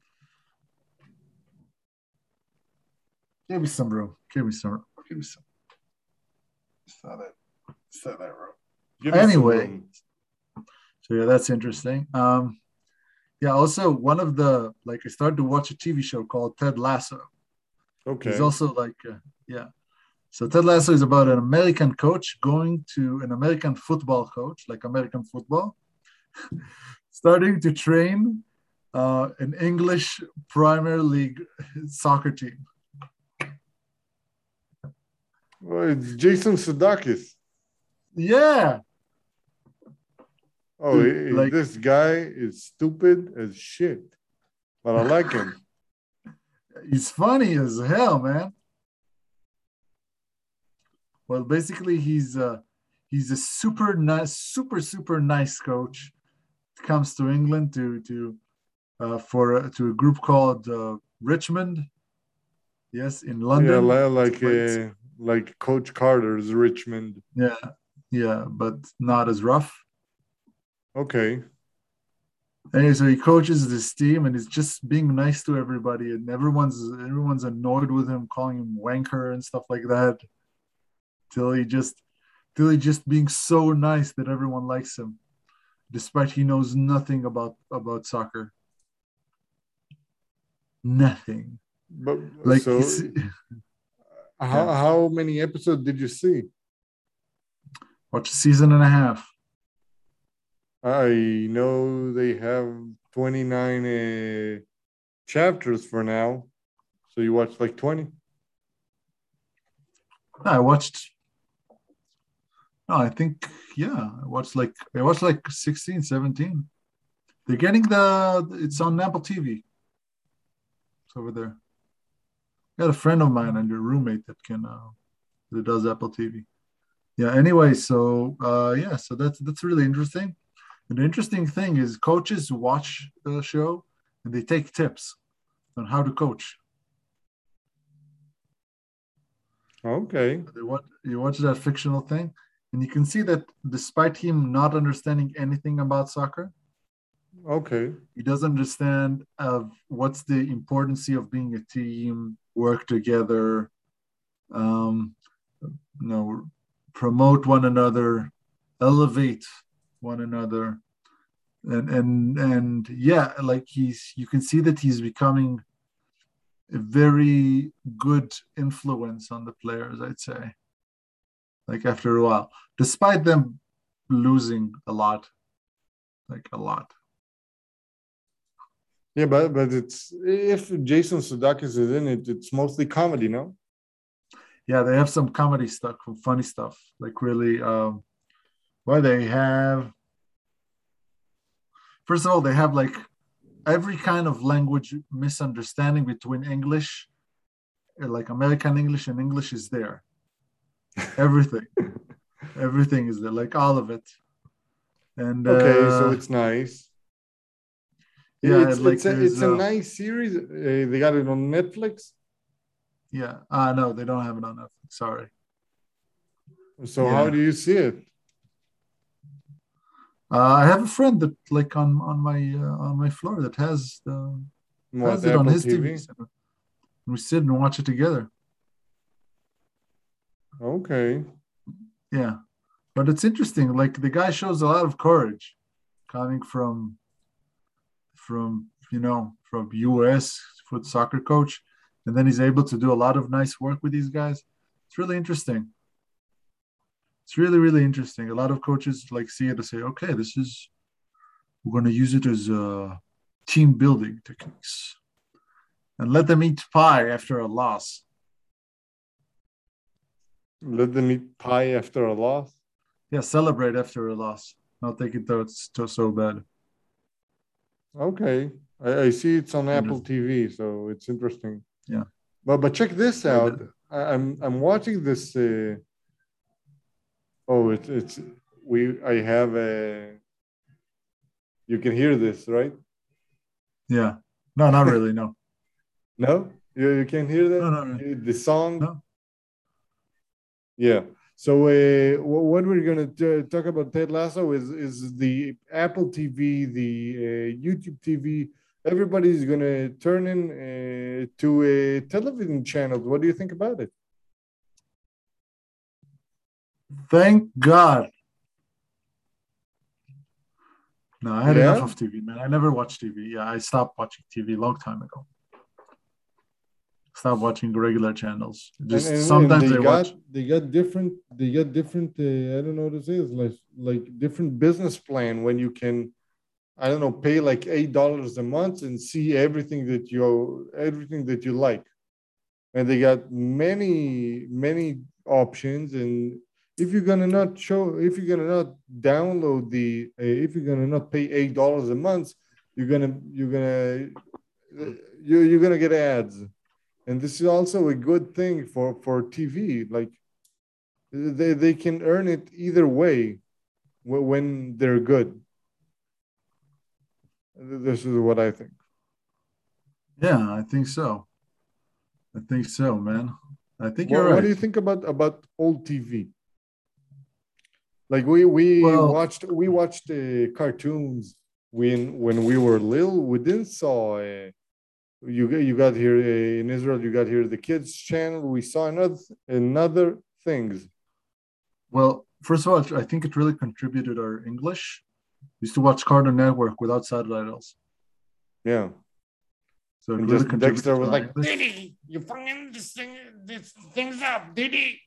Give me some room. Give me some. Give me some. Saw that. Saw that room. anyway, so yeah, that's interesting. Um, yeah. Also, one of the like, I started to watch a TV show called Ted Lasso.
Okay.
He's also like, uh, yeah. So Ted Lasso is about an American coach going to an American football coach, like American football, starting to train uh, an English Premier League soccer team.
Well, it's Jason Sudeikis.
Yeah.
Oh, Dude, like, this guy is stupid as shit, but I like him.
He's funny as hell, man. Well, basically, he's a he's a super nice, super super nice coach. Comes to England to to uh, for uh, to a group called uh, Richmond. Yes, in London.
Yeah, like uh, like Coach Carter's Richmond.
Yeah, yeah, but not as rough.
Okay.
Anyway, so he coaches this team and he's just being nice to everybody, and everyone's everyone's annoyed with him, calling him wanker and stuff like that. Till he just till he just being so nice that everyone likes him, despite he knows nothing about about soccer. Nothing.
But
Like
so, how how many episodes did you see?
Watch a season and a half.
I know they have 29 uh, chapters for now. So you watched like 20?
I watched. No, I think yeah, I watched like I watched like 16, 17. They're getting the it's on Apple TV. It's over there. I got a friend of mine and your roommate that can uh that does Apple TV. Yeah, anyway, so uh yeah, so that's that's really interesting. And the interesting thing is coaches watch the show and they take tips on how to coach.
Okay.
They watch, you watch that fictional thing, and you can see that despite him not understanding anything about soccer,
Okay.
he does understand of what's the importance of being a team, work together, um, you know, promote one another, elevate one another, and and and yeah, like he's you can see that he's becoming a very good influence on the players, I'd say. Like after a while, despite them losing a lot, like a lot.
Yeah, but but it's if Jason Sudeikis is in it, it's mostly comedy, no?
Yeah they have some comedy stuff some funny stuff like really um well they have first of all they have like every kind of language misunderstanding between english uh, like american english and english is there everything everything is there like all of it and
Okay,
uh,
so it's nice.
yeah,
it's,
like
it's, a, it's a
uh,
nice series. Uh, they got it on Netflix.
Yeah uh no they don't have it on netflix sorry
So how do you see it?
uh, i have a friend that like on on my uh, on my floor that has the
What,
has it on
Apple
his TV. set. We sit and watch it together.
Okay.
Yeah, but it's interesting. Like the guy shows a lot of courage, coming from, from you know, from U.S. foot soccer coach, and then he's able to do a lot of nice work with these guys. It's really interesting. It's really really interesting. A lot of coaches like see it and say, "Okay, this is we're going to use it as uh, team building techniques." And let them eat pie after a loss.
Let them eat pie after a loss.
Yeah, celebrate after a loss. Not take it though it's so, so bad.
Okay. I, I see it's on. Apple TV, so it's interesting.
Yeah.
But but check this out. I'm I'm watching this. Uh, oh, it's it's we. I have a. You can hear this, right?
Yeah. No, not really. No.
No, you, you can hear that.
No, no, no.
Uh, The song.
No.
Yeah. So uh, what we're gonna talk about Ted Lasso is is the Apple TV, the uh, YouTube TV. Everybody's gonna turn in uh, to a television channel. What do you think about it?
Thank God. No, I had
Yeah?
enough of TV, man. I never watched TV. Yeah, I stopped watching TV a long time ago. Stop watching regular channels. Just
And- and- and
sometimes
they got
watch.
they got different they got different uh, I don't know what to say it's like like different business plan when you can I don't know pay like eight dollars a month and see everything that you everything that you like. And they got many many options. And if you're gonna not show if you're gonna not download the uh, if you're gonna not pay eight dollars a month you're gonna you're gonna you you're gonna get ads. And this is also a good thing for for tv like they, they can earn it either way when they're good this is what i think
Yeah, I think so. I think so, man. I think
what,
you're right.
what do you think about about old tv like we we
Well-
watched we watched uh, cartoons when when we were little, we didn't saw. Uh, you got you got here uh, in Israel. You got here the kids channel. We saw another another things.
Well, first of all, I think it really contributed our English. Used to watch Cartoon Network without subtitles.
Yeah.
So
And
really
just Dexter was like,
English.
Dee Dee, you fucking this thing, this thing's up, Dee Dee.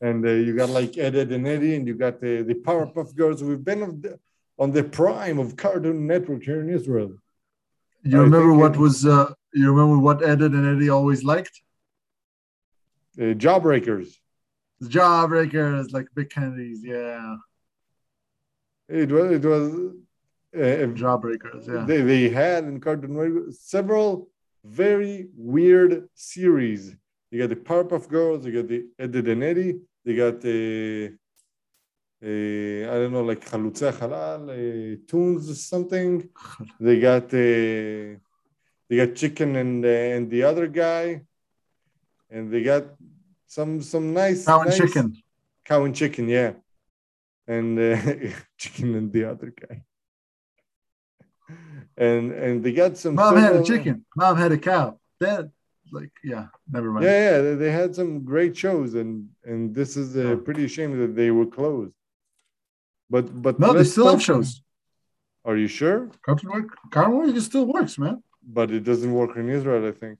and uh, you got like Ed, Ed and Eddie, and you got the the Powerpuff Girls. We've been on the, on the prime of Cartoon Network here in Israel.
You
I
remember what
it-
was uh you remember what Ed and Eddie always liked?
Uh, Jawbreakers.
The Jawbreakers, like Big Kennedys, yeah.
It was it was. Uh,
Jawbreakers, yeah.
they, they had in Cartoon Network several very weird series. You got the Powerpuff Girls, you got the Eddie Ed and Eddie, they got the uh, I don't know, like Chalutza Halal, uh, Toons or something. They got uh, they got Chicken and uh, and the other guy, and they got some some nice
Cow and
nice-
chicken.
cow and chicken, yeah, and uh, chicken and the other guy, and and they got some.
Mom had a chicken. Mom had a cow. Dad, like, yeah, never mind.
Yeah, yeah, they, had some great shows, and and this is uh,
Oh.
pretty shame that they were closed. But but
No, they still have shows.
Are you sure?
Cartoon Network, Cartoon Network, it still works, man.
But it doesn't work in Israel, I think.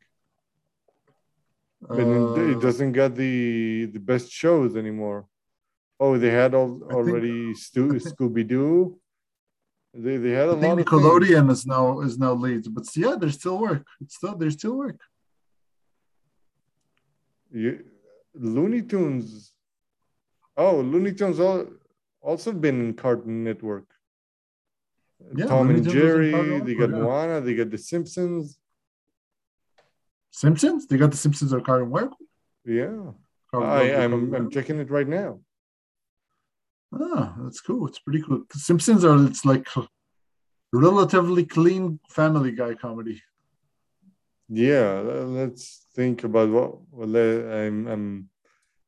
And
Uh,
it doesn't get the the best shows anymore. Oh, they had all, already
think-
Scooby Doo. They they had a
I think
lot of things.
Nickelodeon is now is now leads, but yeah, there's still work. It's still there's still work.
You, Looney Tunes. Oh, Looney Tunes al- also been in Cartoon Network.
Yeah,
Tom
Looney
and
Tunes
Jerry. They got
yeah.
Moana. They got The Simpsons.
Simpsons, they got the Simpsons on Cartoon Network.
Yeah,
Cartoon
I, I'm I'm checking it right now.
Ah, that's cool. It's pretty cool. Simpsons are it's like relatively clean Family Guy comedy.
Yeah, let's think about what. Well, le- I'm, I'm.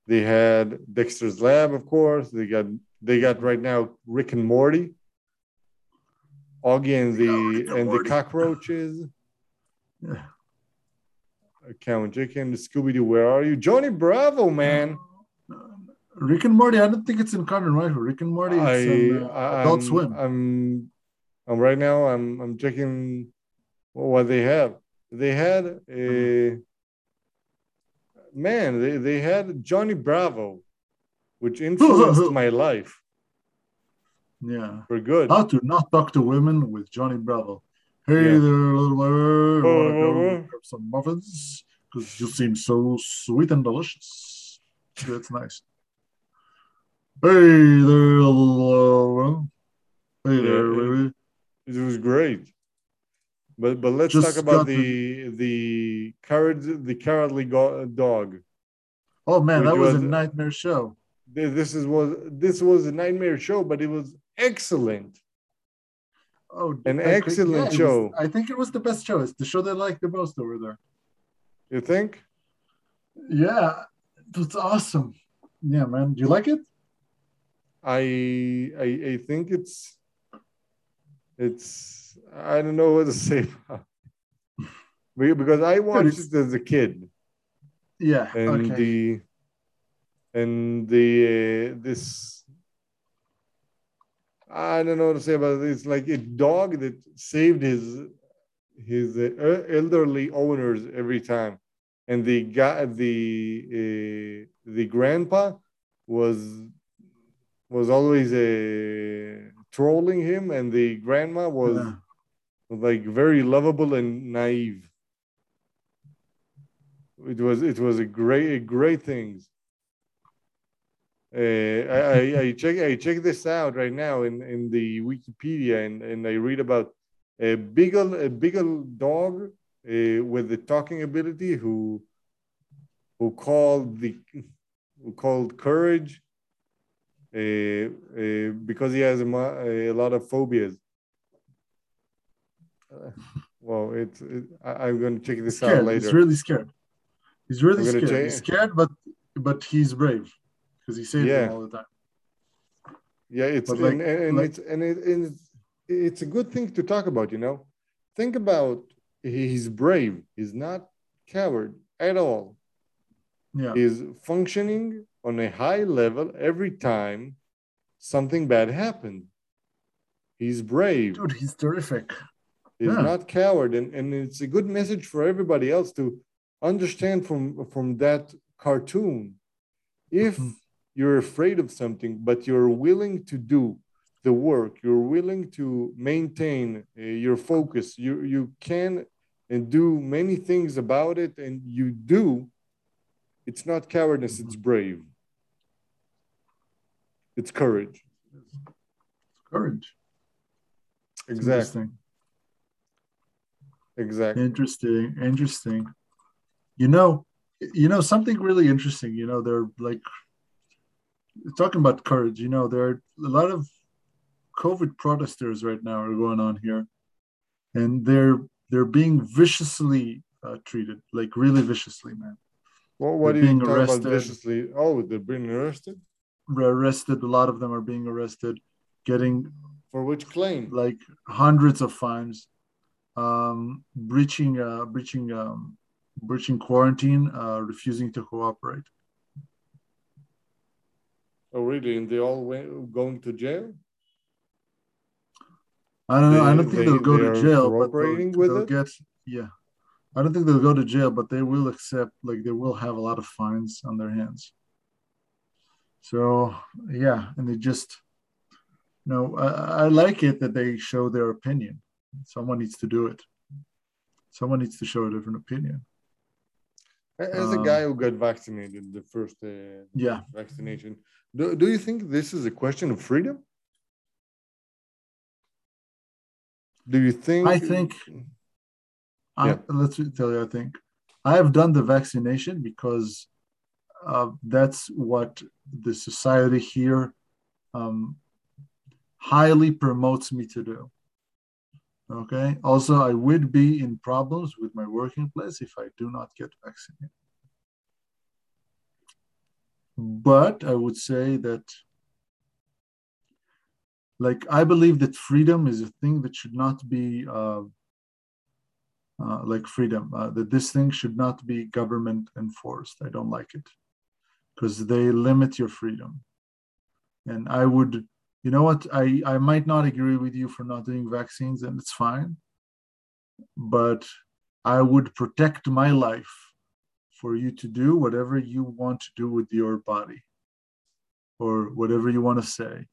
They had Dexter's Lab, of course. They got they got right now Rick and Morty. Oggy and the
Rick and
and the cockroaches.
Yeah.
Cow and Chicken, Scooby Doo, where are you? Johnny Bravo, man.
Rick and Morty. I don't think it's in Cartoon Network. Rick and Morty.
I,
on, uh,
I-
Adult
I'm,
Swim.
I'm, I'm right now. I'm, I'm checking what they have. They had a man. They, they had Johnny Bravo, which influenced my life
yeah.
for good.
How to not talk to women with Johnny Bravo. Hey
Yeah.
there, little bird.
Uh,
Wanna go
uh, uh.
grab some muffins? Because you seem so sweet and delicious. That's nice. Hey there, uh, Hey there, baby.
It was great. But but let's
Just
talk about the the carrot the cowardly dog.
Oh man, that was a nightmare show.
This is was this was a nightmare show, but it was excellent.
Oh,
An excellent
yeah, it was-
show.
I think it was the best show. It's the show they liked the most over there.
You think?
Yeah, it was awesome. Yeah, man. Do you like it?
I I I think it's it's I don't know what to say. Because I watched it as a kid
Yeah.
and
okay.
the and the uh, this I don't know what to say about it. It's like a dog that saved his his uh, elderly owners every time, and the guy the uh, the grandpa was was always uh, trolling him, and the grandma was
Yeah.
like very lovable and naive. It was it was a great a great things. Uh, I, I, I check I check this out right now in, in the Wikipedia and, and I read about a beagle a beagle dog uh, with the talking ability who who called the who called courage because he has a, a lot of phobias. Uh, well, it's it, I, I'm going to check this out later.
He's really scared. He's really scared.
check-
He's scared, but but he's brave because he saves
Yeah.
them all the time.
Yeah, it's
like-
and, and, and
like-
it's and, it, and it's it's a good thing to talk about, you know. Think about he's brave, he's not coward at all.
Yeah.
He's functioning on a high level every time something bad happened. He's brave.
Dude, he's terrific.
He's
Yeah.
not coward, and, and it's a good message for everybody else to understand from from that cartoon. If
Mhm.
you're afraid of something, but you're willing to do the work, you're willing to maintain uh, your focus. You you can and do many things about it, and you do. It's not cowardice; it's brave. It's courage.
It's courage.
Exactly.
Interesting.
Exactly.
Interesting. Interesting. You know, you know something really interesting. You know, they're like talking about courage. You know, there are a lot of COVID protesters right now are going on here, and they're they're being viciously uh, treated, like really viciously, man.
Well, what
They're
are you talking
arrested.
about viciously? Oh, they're being arrested
arrested. A lot of them are being arrested, getting
for which claim?
like hundreds of fines, um, breaching, uh, breaching, um, breaching quarantine, uh, refusing to cooperate.
Oh, really? And they all went going to jail?
I don't know. I don't think
they-
they, will go
they
to jail, but they'll, they'll get yeah. I don't think they'll go to jail, but they will accept like they will have a lot of fines on their hands. So yeah, and they just you know I, I like it that they show their opinion. Someone needs to do it. Someone needs to show a different opinion.
As a
Um,
guy who got vaccinated, the first uh,
Yeah.
vaccination, do, do you think this is a question of freedom? Do you think?
I think I, let's tell you, I think I have done the vaccination because uh, that's what the society here um, highly promotes me to do. Okay. Also, I would be in problems with my working place if I do not get vaccinated. But I would say that, like, I believe that freedom is a thing that should not be. Uh, uh, like freedom, uh, that this thing should not be government enforced. I don't like it because they limit your freedom. And I would, you know what, I, I might not agree with you for not doing vaccines, and it's fine. But I would protect my life for you to do whatever you want to do with your body or whatever you want to say.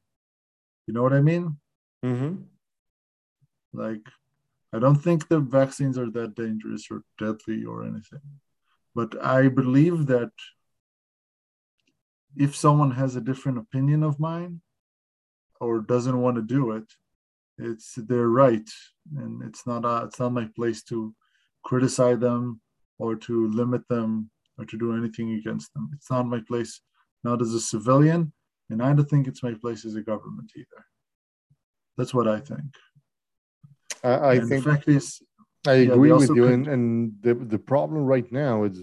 You know what I mean?
Mhm.
Like, I don't think the vaccines are that dangerous or deadly or anything. But I believe that if someone has a different opinion of mine or doesn't want to do it, it's their right, and it's not uh, it's not my place to criticize them or to limit them or to do anything against them. It's not my place, not as a civilian, and I don't think it's my place as a government either. That's what I think.
I, I think
fact is,
I agree with you,
could-
and, and the the problem right now is,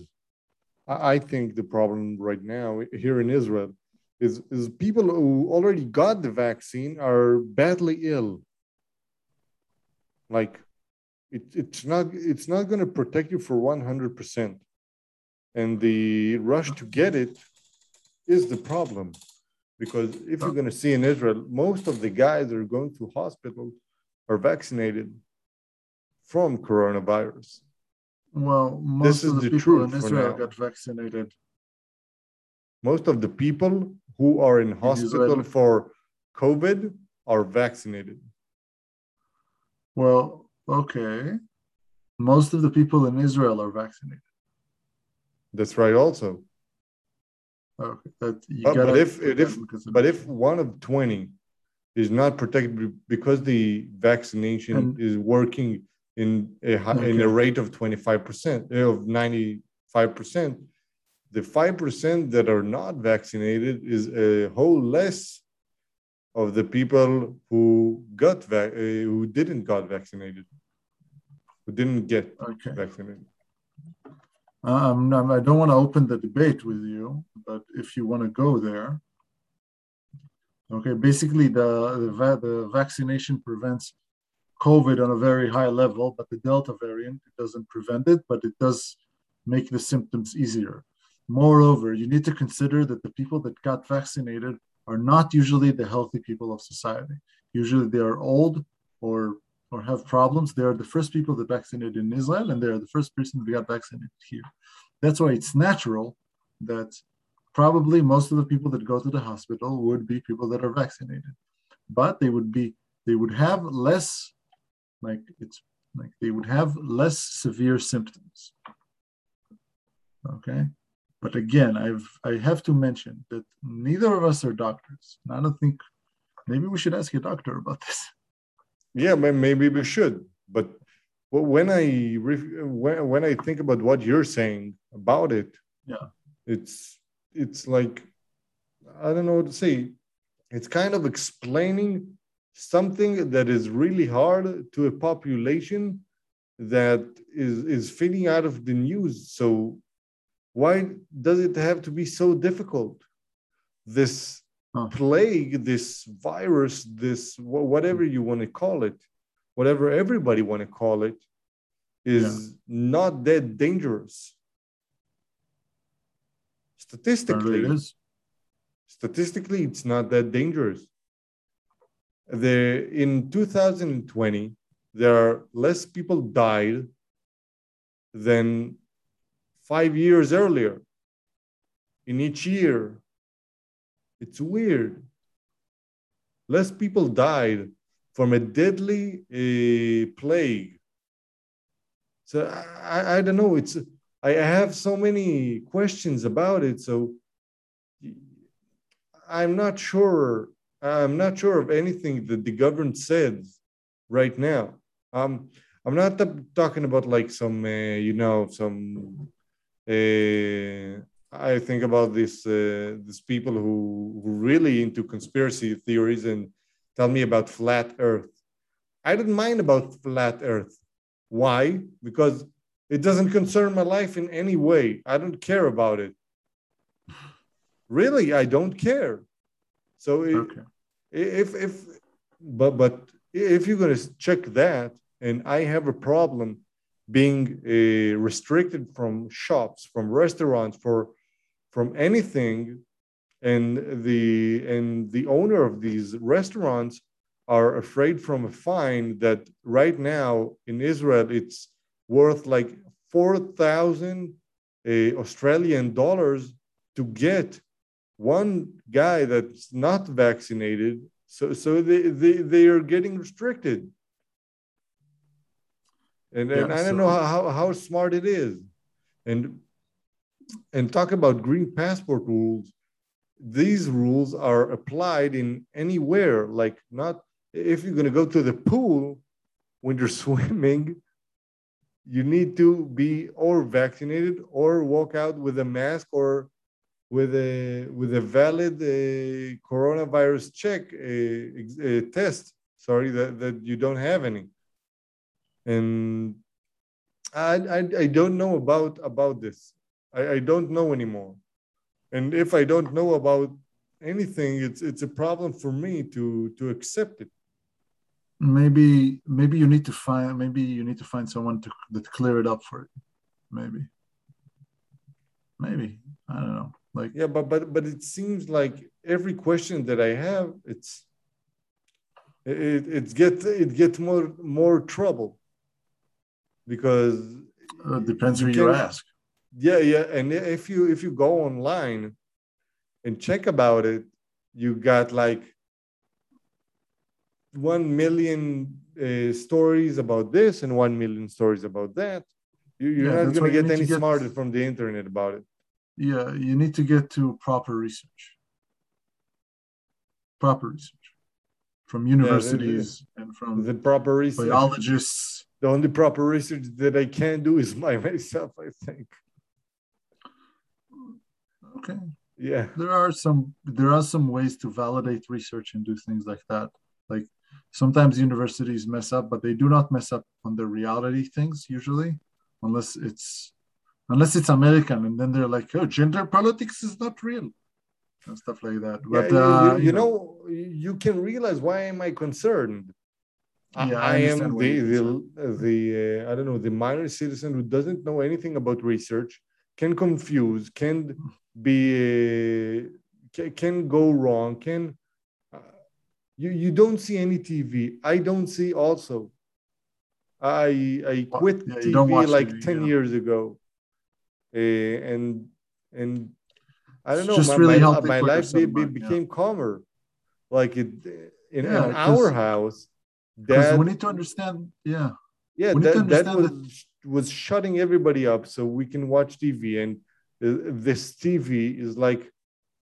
I, think the problem right now here in Israel is is people who already got the vaccine are badly ill. Like, it, it's not it's not going to protect you for one hundred percent, and the rush to get it is the problem, because if you're going to see in Israel, most of the guys that are going to hospital are vaccinated from coronavirus.
Well, most of the,
the
people in Israel got vaccinated.
Most of the people who are in hospital for COVID are vaccinated.
Well, okay. Most of the people in Israel are vaccinated.
That's right, also.
Okay, that you
uh, But-
but
if- if- But if one of 20 is not protected because the vaccination
And-
is working in a, hi- in a rate of 25%, uh, of 95%, the 5% that are not vaccinated is a whole less of the people who got va- uh, who didn't got vaccinated, who didn't get
okay.
vaccinated.
Um, I don't want to open the debate with you, but if you want to go there, Okay, basically the the, the vaccination prevents COVID on a very high level, but the Delta variant it doesn't prevent it, but it does make the symptoms easier. Moreover, you need to consider that the people that got vaccinated are not usually the healthy people of society. Usually they are old or or have problems. They are the first people that vaccinated in Israel, and they are the first person that got vaccinated here. That's why it's natural that probably most of the people that go to the hospital would be people that are vaccinated, but they would be they would have less like it's like they would have less severe symptoms. Okay. But again, I've I have to mention that neither of us are doctors. And I don't think maybe we should ask a doctor about this.
Yeah, maybe we should. But when I when, when I think about what you're saying about it,
Yeah.
it's it's like I don't know what to say. It's kind of explaining something that is really hard to a population that is is feeding out of the news. So why does it have to be so difficult? This
Huh.
plague, this virus, this wh- whatever you want to call it, whatever everybody want to call it, is not that dangerous. Statistically,
Apparently it is.
statistically, it's not that dangerous. There, in 2020, there are less people died than five years earlier in each year. It's weird. Less people died from a deadly uh, plague. So I, I- don't know. It's I have so many questions about it. So I'm not sure. I'm not sure of anything that the government says right now. Um, I'm not talking about like some, uh, you know, some. Uh, I think about this uh, these people who who really into conspiracy theories and tell me about flat Earth. I don't mind about flat Earth. Why? Because it doesn't concern my life in any way. I don't care about it. Really, I don't care. So i-
Okay.
If if but but if you're going to check that and i have a problem being uh, restricted from shops from restaurants for from anything and the and the owner of these restaurants are afraid from a fine that right now in israel it's worth like 4000 uh, australian dollars to get one guy that's not vaccinated so so they they, they are getting restricted. And, and
Yeah,
i don't know how, how, how smart it is. And and talk about green passport rules. These rules are applied in anywhere like not if you're going to go to the pool when you're swimming you need to be or vaccinated or walk out with a mask or with a with a valid uh, coronavirus check uh, uh, test. Sorry that, that you don't have any, and I, I I don't know about about this. I, I don't know anymore, and if I don't know about anything, it's it's a problem for me to to accept it.
Maybe maybe you need to find maybe you need to find someone to that clear it up for you. Maybe. Maybe. I don't know. Like
Yeah, but but but it seems like every question that I have, it's it it get it gets more more trouble. Because
uh, depends
you
who you ask.
yeah yeah and if you if you go online and check about it you got like 1 million uh, stories about this and 1 million stories about that. You, you're
Yeah,
not going to get any
get-
smarter from the internet about it
Yeah, you need to get to proper research. Proper research from universities and from
the proper research
biologists.
the only proper research that I can do is by myself, I think.
Okay.
Yeah.
there are some there are some ways to validate research and do things like that like sometimes universities mess up but they do not mess up on the reality things usually unless it's unless it's american and then they're like oh gender politics is not real and stuff like that.
Yeah,
But
you,
uh,
you, you know, you can realize why am I concerned? I-
Yeah, I
I, am the the, the uh, I don't know the minor citizen who doesn't know anything about research, can confuse, can be uh, can, go wrong, can uh, you you don't see any TV. I don't see also. I I quit
yeah,
TV like
TV,
ten
yeah.
years ago, and and I don't
It's
know.
just
my
really
my, my life be, be,
sunburn, yeah.
became calmer, like it in,
Yeah,
in our house. Dad,
we need to understand. Yeah,
yeah,
we need to
that, that was was shutting everybody up so we can watch TV, and uh, this TV is like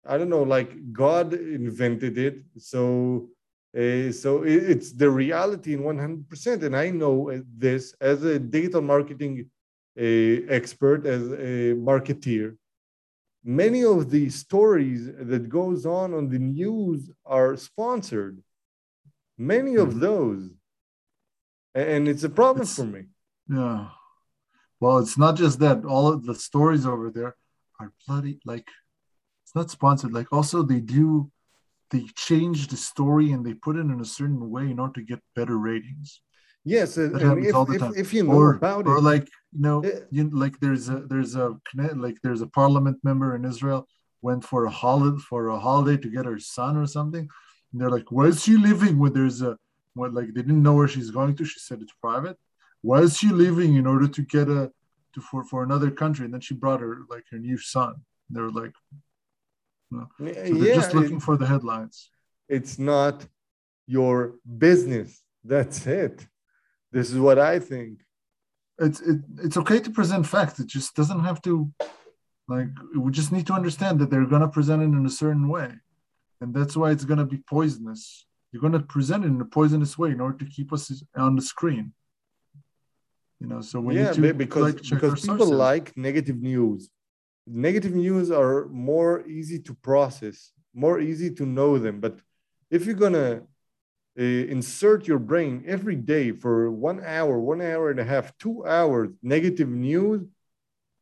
I don't know, like God invented it, so. Uh, so it, it's the reality in 100% and i know uh, this as a digital marketing expert as a marketeer many of the stories that goes on on the news are sponsored many of
Mhm.
those and it's a problem
It's-
for me
yeah. Well, it's not just that. All of the stories over there are bloody like it's not sponsored. Like also they do they change the story and they put it in a certain way in order to get better ratings.
Yes
That
and
happens
if,
all the
if,
time.
if you know
or,
about
or
it or
like you know,
Yeah.
you like there's a there's a like there's a parliament member in Israel went for a holiday for a holiday to get her son or something. And they're like, where is she living? When there's a what like they didn't know where she's going to. She said it's private. Why is she leaving in order to get a to for, for another country? And then she brought her like her new son. They were like, so they're
yeah
just looking
it-
for the headlines.
it's not your business that's it this is what i think
it's it, it's okay to present facts. It just doesn't have to like we just need to understand that they're gonna present it in a certain way. And that's why it's gonna be poisonous. You're gonna present it in a poisonous way in order to keep us on the screen. You know, so we
yeah
need to
because
like
because people
sources.
like negative news negative news are more easy to process more easy to know them but if you're gonna Uh, insert your brain every day for one hour one hour and a half two hours negative news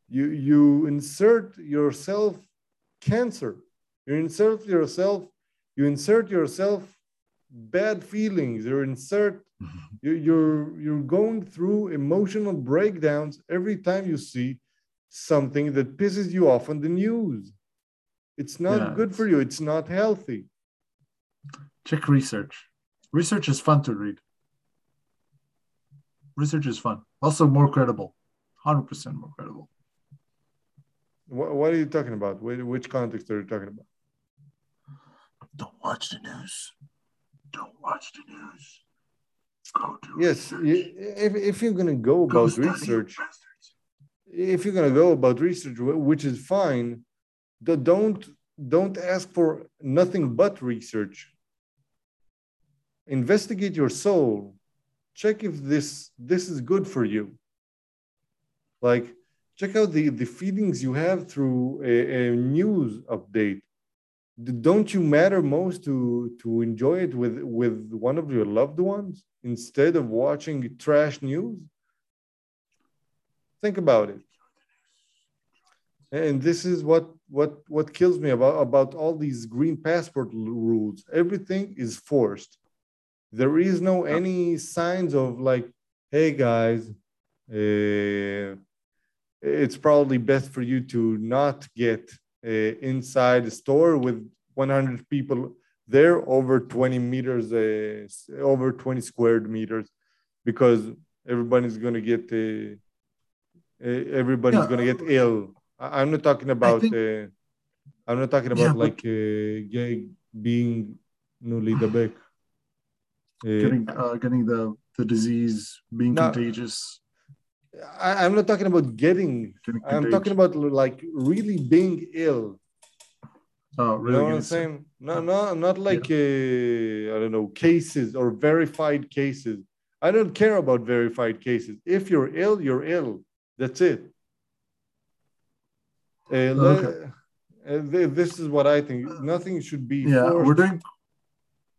you you insert yourself cancer. You insert yourself you insert yourself bad feelings. You insert mm-hmm. you- you're you're going through emotional breakdowns every time you see something that pisses you off on the news. It's not
Yeah,
good for you. It's not healthy.
Check research. Research is fun to read. Research is fun. Also more credible. 100% more credible.
what, what are you talking about which context are you talking about
Don't watch the news. Don't watch the news. Go do
yes you- if, if you're going to go
Go
about
study,
research if you're going to go about research which is fine don't don't ask for nothing but research investigate your soul. Check if this this is good for you. Like check out the the feelings you have through a, a news update. Don't you matter most to to enjoy it with with one of your loved ones instead of watching trash news? Think about it. And this is what what what kills me about about all these green passport rules. Everything is forced there is no any signs of like hey guys uh, it's probably best for you to not get uh, inside the store with 100 people there over 20 meters uh, over 20 squared meters because everybody's going to get everybody's
Yeah.
going to get ill. I- i'm not talking about
think-
uh, i'm not talking about
Yeah,
like uh, ge- being no
getting uh, getting the the disease being
No.
contagious.
I, I'm not talking about getting.
Getting
I'm talking about like really being ill.
Oh, really?
You know what I'm saying? No, no, not like uh, I don't know cases or verified cases. I don't care about verified cases. If you're ill, you're ill. That's it. Uh,
Okay.
uh, this is what I think. Nothing should be.
Yeah,
forced.
we're doing.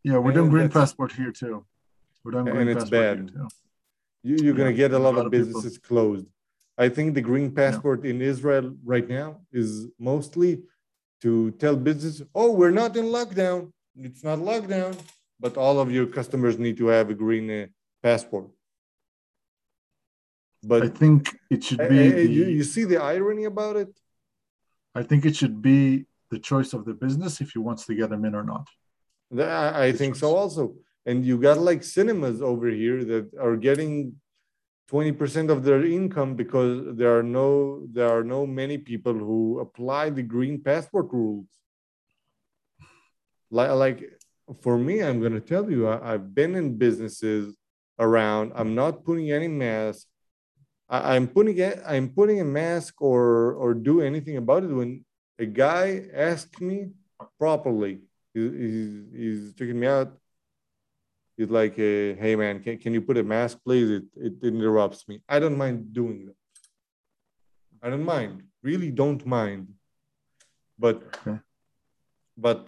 Yeah, we're doing green passport here too. We're doing
And
green
it's
passport
bad. You, you're going to get a
a
lot,
lot
of
people-
businesses closed. I think the green passport in Israel right now is mostly to tell business, oh, we're not in lockdown. It's not lockdown, but all of your customers need to have a green uh, passport. But
I think it should be.
uh, you,
the-
you see the irony about it?
I think it should be the choice of the business if he wants to get them in or not.
I, think so also. And you got like cinemas over here that are getting 20% of their income because there are no there are no many people who apply the green passport rules. Like, like for me, I'm gonna tell you, I, I've been in businesses around. I'm not putting any mask. I, I'm putting it, I'm putting a mask or or do anything about it when a guy asks me properly. He- He's he's checking me out. He's like, uh, "Hey man, can, can you put a mask, please? It it interrupts me. I don't mind doing that. I don't mind. Really, don't mind. But
Okay.
but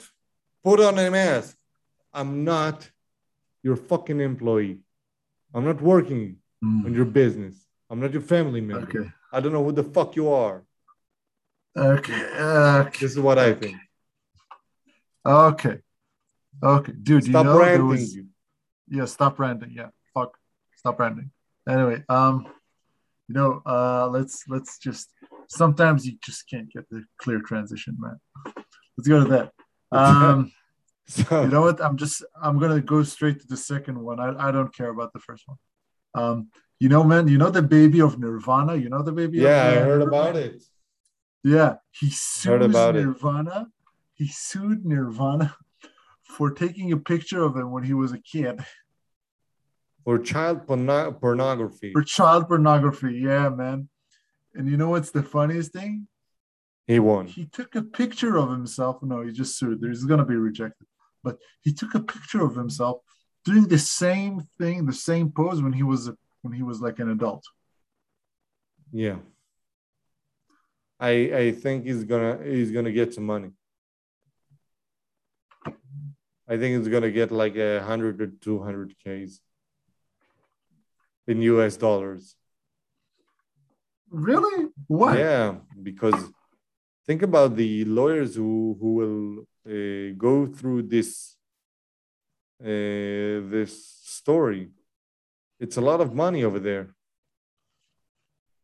put on a mask. I'm not your fucking employee. I'm not working
Mm,
on your business. I'm not your family member.
Okay.
I don't know who the fuck you are.
Okay. Okay.
This is what I think.
Okay. Okay. Dude,
Stop
you know there was yeah, stop ranting. Yeah. Fuck. Stop ranting. Anyway, um, you know, uh let's let's just sometimes you just can't get the clear transition, man. Let's go to that. Um
So,
you know what? I'm just I'm gonna go straight to the second one. I, I don't care about the first one. Um, you know, man, you know the baby of Nirvana. You know the baby.
yeah, I heard about it.
Yeah, he sues
Heard about it.
Nirvana. He sued Nirvana for taking a picture of him when he was a kid
For child porno- pornography.
for child pornography. Yeah, man. And you know what's the funniest thing?
He won.
He took a picture of himself. No, he just sued. He's gonna be rejected. But he took a picture of himself doing the same thing, the same pose when he was a, when he was like an adult.
Yeah. I I think he's gonna he's gonna get some money. I think it's gonna get like a hundred or two hundred Ks in US dollars.
Really? Why?
Yeah, because think about the lawyers who who will uh, go through this uh, this story. It's a lot of money over there.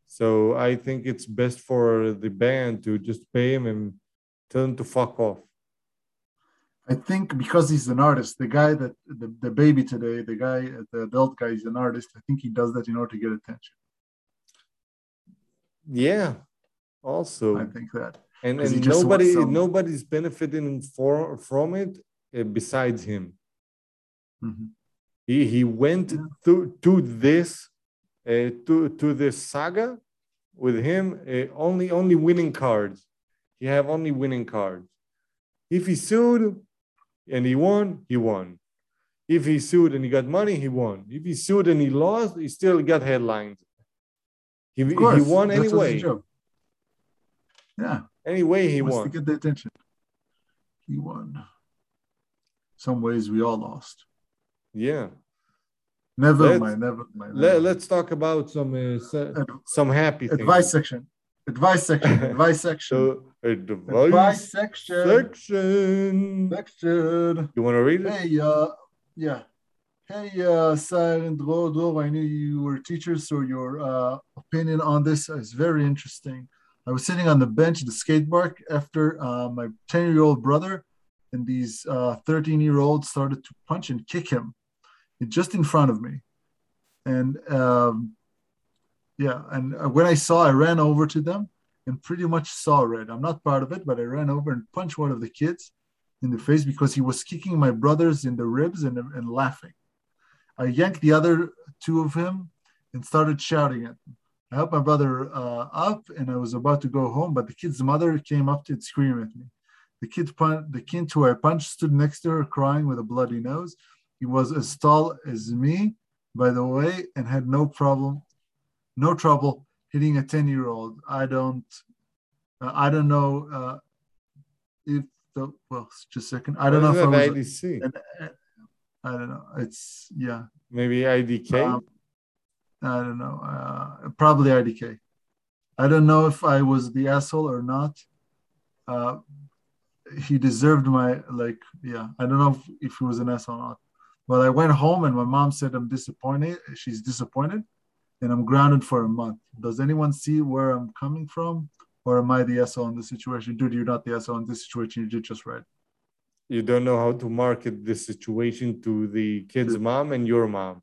So I think it's best for the band to just pay him and tell him to fuck off.
I think because he's an artist, the guy that the, the baby today, the guy, the adult guy, is an artist. I think he does that in order to get attention.
Yeah. Also,
I think that.
and and nobody
some-
nobody's benefiting for from it uh, besides him.
Mhm.
He he went
Yeah.
to to this uh, to to this saga with him uh, only only winning cards. He have only winning cards. If he sued and he won, he won. If he sued and he got money, he won. If he sued and he lost, he still got headlines. He, he won
that's
anyway.
Yeah,
Anyway, he
he
won.
to get the attention. He won. Some ways we all lost.
Yeah.
Never
Let's-
mind. Never mind.
Let, let's talk about some uh, some happy
mind.
things.
advice section. Advice section. Advice section.
So advice,
advice section.
section.
Section.
You want to read it?
Hey, uh, yeah. Hey, uh, Sar and Dro, I knew you were teachers, so your uh, opinion on this is very interesting. I was sitting on the bench at the skate park after uh, my 10 year old brother and these 13 year olds started to punch and kick him just in front of me. And um, yeah, and uh, when I saw, I ran over to them and pretty much saw red. I'm not proud of it, but I ran over and punched one of the kids in the face because he was kicking my brothers in the ribs and, and laughing. I yanked the other two of him and started shouting at them. I helped my brother uh, up and I was about to go home, but the kid's mother came up to scream at me. The kid, pun- the kid who I punched stood next to her crying with a bloody nose. He was as tall as me, by the way, and had no problem, no trouble hitting a 10 year old. I don't, uh, I don't know uh, if the, well, just a second. I don't know if I
What
was,
IDC?
an, I don't know. It's, yeah.
Maybe IDK.
Um, I don't know. Uh, probably IDK. I don't know if I was the asshole or not. Uh, he deserved my like yeah i don't know if, if he was an ass or not but i went home and my mom said i'm disappointed she's disappointed and i'm grounded for a month does anyone see where i'm coming from or am i the asshole in this situation dude you're not the asshole in this situation you did just right
You don't know how to market this situation to the kid's mom and your mom.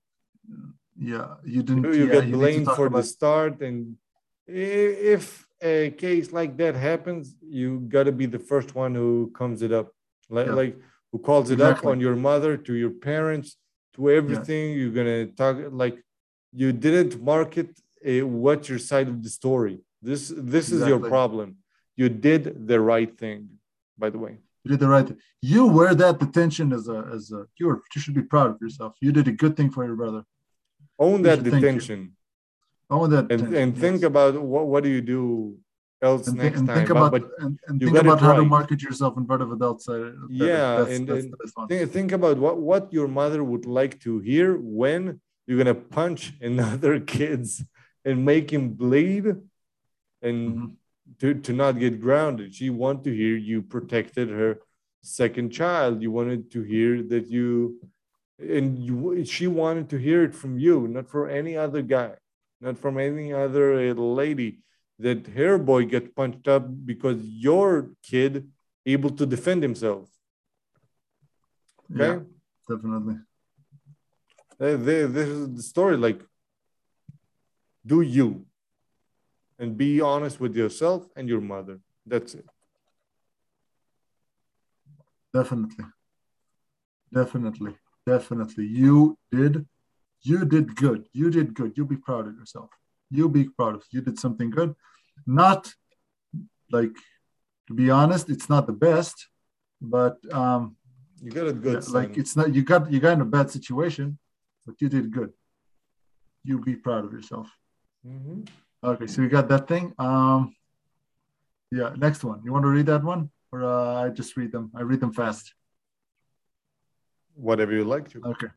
yeah you didn't
You, you
yeah,
get
to
blamed for the start, and if a case like that happens, you got to be the first one who comes it up, like,
Yeah.
like who calls it
Exactly.
up on your mother, to your parents, to everything. You're gonna talk like you didn't market uh, what's your side of the story. This this is your problem. You did the right thing, by the way.
You did the right thing. You wear that detention as a as a you're you should be proud of yourself. You did a good thing for your brother.
Own
You
that detention.
Own that
and
detention,
and think about what what do you do else
and,
next
and
time
think
But-
about
but
and, and
you
think about how to market yourself in front of adults. Uh,
yeah
that's,
and,
that's
and think, think about what what your mother would like to hear when you're gonna punch another kids and make him bleed and
Mhm.
to, to not get grounded she want to hear you protected her second child you wanted to hear that you and you she wanted to hear it from you not for any other guy not from any other uh, lady that her boy get punched up because your kid able to defend himself okay
Yeah, definitely.
This is the story like do you and be honest with yourself and your mother that's it
Definitely. Definitely. Definitely. You did you did good. You did good. You be proud of yourself. You be proud of you did something good. Not like to be honest, it's not the best, but um
you got a good
yeah, like it's not you got you got in a bad situation, but you did good. You be proud of yourself.
Mhm.
Okay, so we got that thing. Um yeah, next one. You want to read that one? Or uh, I just read them. I read them fast.
whatever you like to
Okay.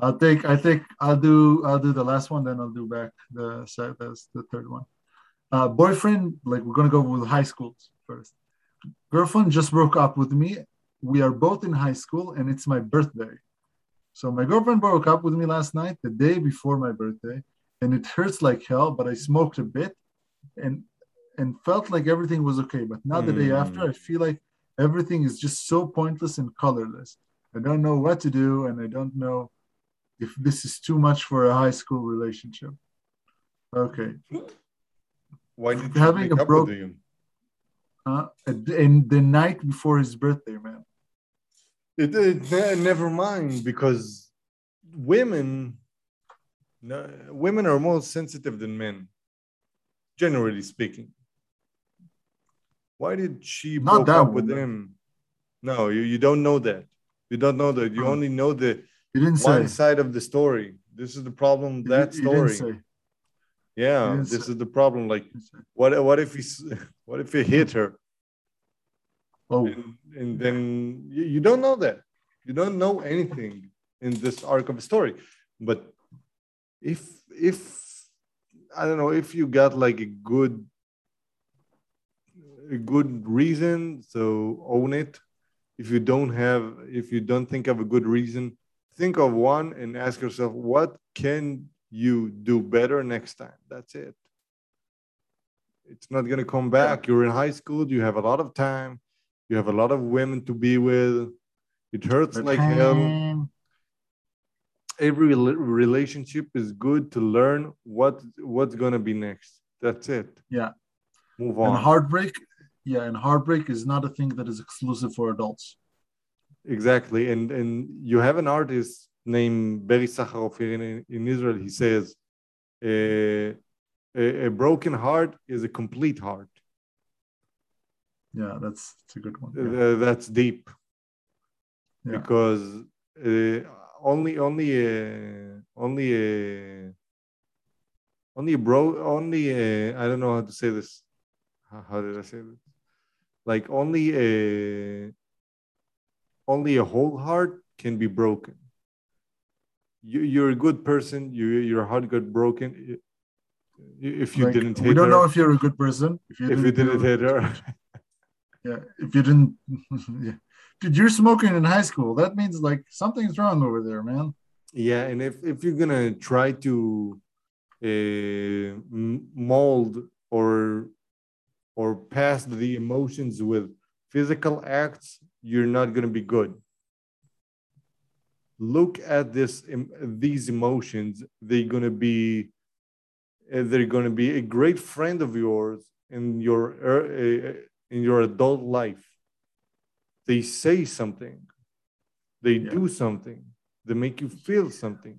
I'll take. I think I'll do. I'll do the last one, then I'll do back the se- the, the third one. Uh, boyfriend, like we're gonna go with high schools first. Girlfriend just broke up with me. We are both in high school, and it's my birthday. So my girlfriend broke up with me last night, the day before my birthday, and it hurts like hell. But I smoked a bit, and and felt like everything was okay. But now the day after, I feel like everything is just so pointless and colorless. I don't know what to do, and I don't know if this is too much for a high school relationship. Okay.
why did you
Having a
up
broke-
with him
Uh, and the night before his birthday, man.
It, it never mind because women, no, women are more sensitive than men, generally speaking. Why did she
Not
broke up with him? No, you, you don't know that. You don't know that. You only know the
You didn't say.
one side of the story. This is the problem. That
you didn't
story. Yeah,
you
this
say.
is the problem. Like,
You
what what if he what if he hit her?
Oh,
and, and then you, you don't know that. You don't know anything in this arc of a story. But if if i don't know if you got like a good a good reason so own it if you don't have if you don't think of a good reason think of one and ask yourself what can you do better next time? That's it. It's not going to come back. You're in high school. You have a lot of time you have a lot of women to be with. It hurts
but
like hell.
Hang-
every relationship is good to learn what what's going to be next. That's it.
Yeah.
move on.
And heartbreak, yeah, and heartbreak is not a thing that is exclusive for adults.
exactly. And and you have an artist named Berry Sakharof here in, in Israel. He says uh, a, a broken heart is a complete heart
Yeah, that's, that's a good one. Yeah.
that's deep
Yeah.
because uh, only only uh, only uh, only a bro only uh, I don't know how to say this. How, how did I say this? Like only a only a whole heart can be broken. You, you're a good person. You, your heart got broken. If you
Like,
didn't
we don't
her,
know if you're a good person. If you
if
didn't
didn't
do-
hit her,
Yeah, if you didn't, yeah. dude, you're smoking in high school. That means like something's wrong over there, man.
Yeah, and if if you're gonna try to uh, mold or or pass the emotions with physical acts, you're not gonna be good. Look at this these emotions. They're gonna be uh, they're gonna be a great friend of yours in your uh, uh, in your adult life. They say something. They
Yeah.
do something. They make you feel something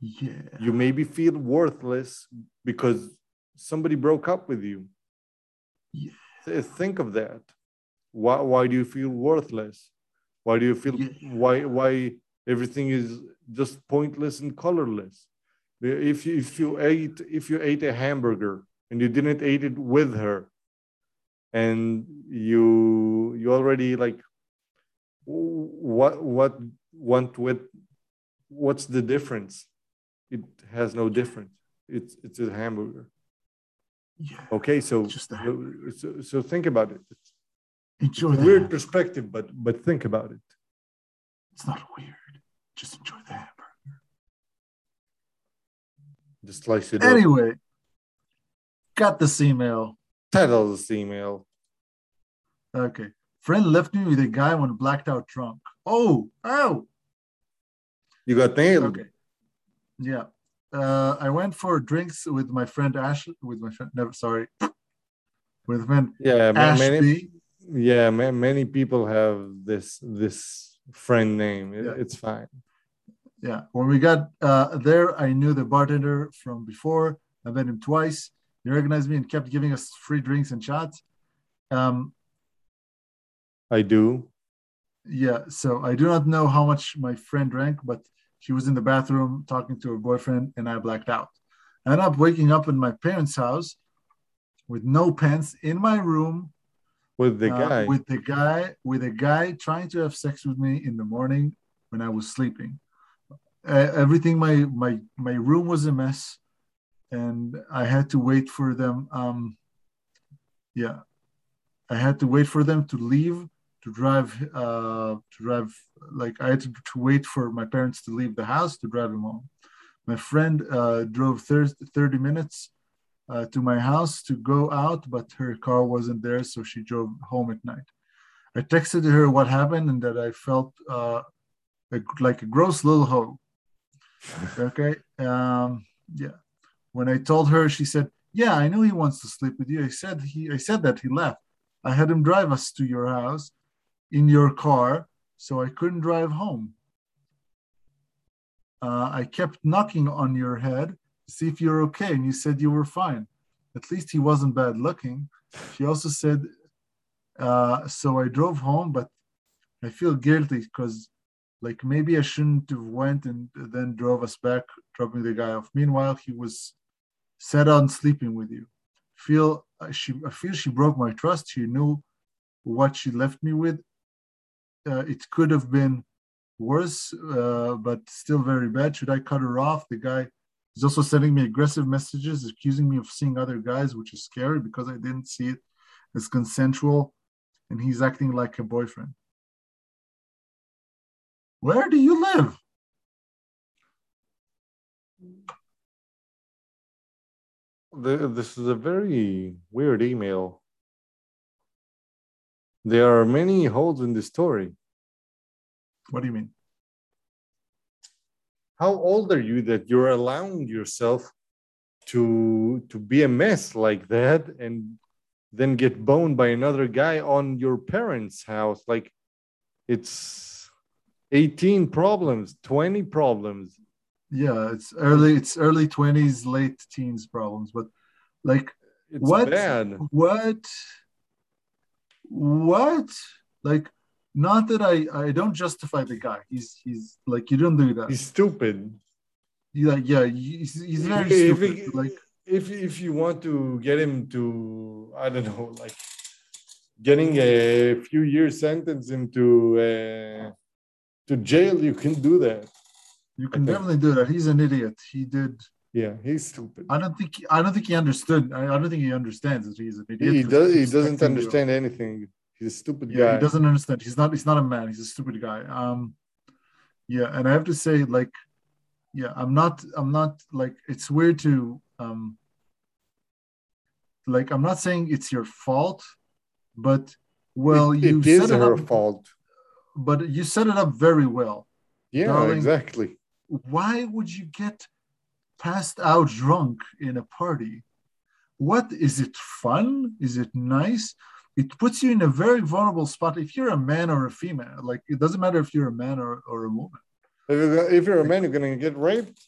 Yeah.
you maybe feel worthless because somebody broke up with you
Yeah.
Think of that why, why do you feel worthless why do you feel
Yeah.
why why everything is just pointless and colorless if you, if you ate if you ate a hamburger and you didn't eat it with her and you you already like what what want with what's the difference it has no difference. It's it's a hamburger.
Yeah.
Okay, so so, so think about it. It's
Enjoy
weird
hamburger.
perspective, but but think about it.
It's not weird. Just enjoy the hamburger.
Just slice it up.
Anyway, got this email.
Title this email.
Okay. Friend left me with a guy when blacked out drunk. Oh, oh.
You got nailed.
Okay. Yeah. Uh, I went for drinks with my friend Ash. With my friend, never sorry, with my friend
Yeah, ma- many yeah, ma- many people have this this friend name. It-
Yeah.
It's fine.
Yeah. When we got uh, there, I knew the bartender from before. I met him twice. He recognized me and kept giving us free drinks and shots. Um,
I do.
yeah. So I do not know how much my friend drank, but she was in the bathroom talking to her boyfriend, and I blacked out. I ended up waking up in my parents' house with no pants in my room
With the
uh,
guy.
with the guy with a guy trying to have sex with me in the morning when I was sleeping. Uh, everything my my my room was a mess, and I had to wait for them. Um, yeah, I had to wait for them to leave to drive uh, to drive like I had to, to wait for my parents to leave the house to drive him home. My friend uh, drove 30, 30 minutes uh, to my house to go out, but her car wasn't there, so she drove home at night. I texted her what happened and that I felt uh, a, like a gross little hoe. Okay. Um, yeah. When I told her, she said, "Yeah, I know he wants to sleep with you." I said he. I said that he left. I had him drive us to your house in your car, so I couldn't drive home. Uh, I kept knocking on your head to see if you're okay, and you said you were fine. At least he wasn't bad looking. She also said, uh, so I drove home, but I feel guilty because like maybe I shouldn't have went and then drove us back, dropping the guy off. Meanwhile, he was set on sleeping with you. Feel uh, she I feel she broke my trust. She knew what she left me with. Uh, it could have been worse, uh, but still very bad. Should I cut her off? The guy is also sending me aggressive messages, accusing me of seeing other guys, which is scary because I didn't see it as consensual, and he's acting like a boyfriend. Where do you live?
The, this is a very weird email. There are many holes in the story.
What do you mean?
How old are you that you're allowing yourself to to be a mess like that and then get boned by another guy on your parents' house? Like it's 18 problems, 20 problems.
Yeah, it's early. It's early twenties, late teens problems. But like,
It's
What?
bad.
what? What? Like, not that I I don't justify the guy. He's he's like you don't do that.
He's stupid.
yeah, yeah. He's, he's very
If
stupid.
he-
like,
if if you want to get him to I don't know like getting a few year sentence into uh, to jail, you can do that.
You can definitely do that. He's an idiot. He did
Yeah, he's stupid.
I don't think I don't think he understood. I, I don't think he understands that he's an idiot.
He does. He doesn't
you-
understand anything. He's a stupid
Yeah,
guy.
he doesn't understand. He's not. He's not a man. He's a stupid guy. Um, yeah, and I have to say, like, yeah, I'm not. I'm not like. It's weird to um. Like, I'm not saying it's your fault, but well,
It-
you
it is her
up.
fault.
But you set it up very well.
Yeah,
Darling.
exactly.
Why would you get passed out drunk in a party? What is it fun? Is it nice? It puts you in a very vulnerable spot. If you're a man or a female, like it doesn't matter if you're a man or, or a woman.
If you're, a man, you're gonna get raped.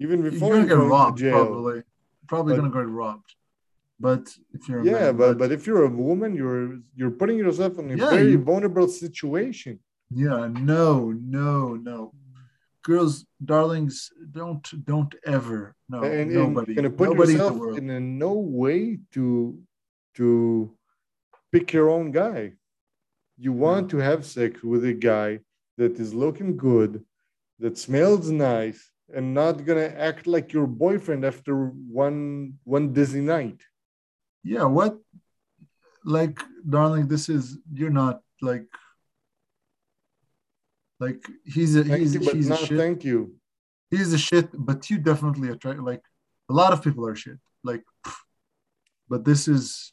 Even before
you're gonna
go
get robbed,
to jail.
probably. Probably
But-
gonna get robbed. But if you're a
Yeah,
man,
but but if you're a woman, you're you're putting yourself in a
Yeah,
very
you-
vulnerable situation.
yeah, no, no, no. Girls, darlings, don't don't ever no
and, and
nobody.
you're put
nobody in the world.
in a no way to to pick your own guy. You want to have sex with a guy that is looking good, that smells nice, and not gonna act like your boyfriend after one one dizzy night.
yeah what like darling this is you're not like like he's a he's,
you,
he's a shit
thank you.
he's a shit but you definitely attract like a lot of people are shit like but this is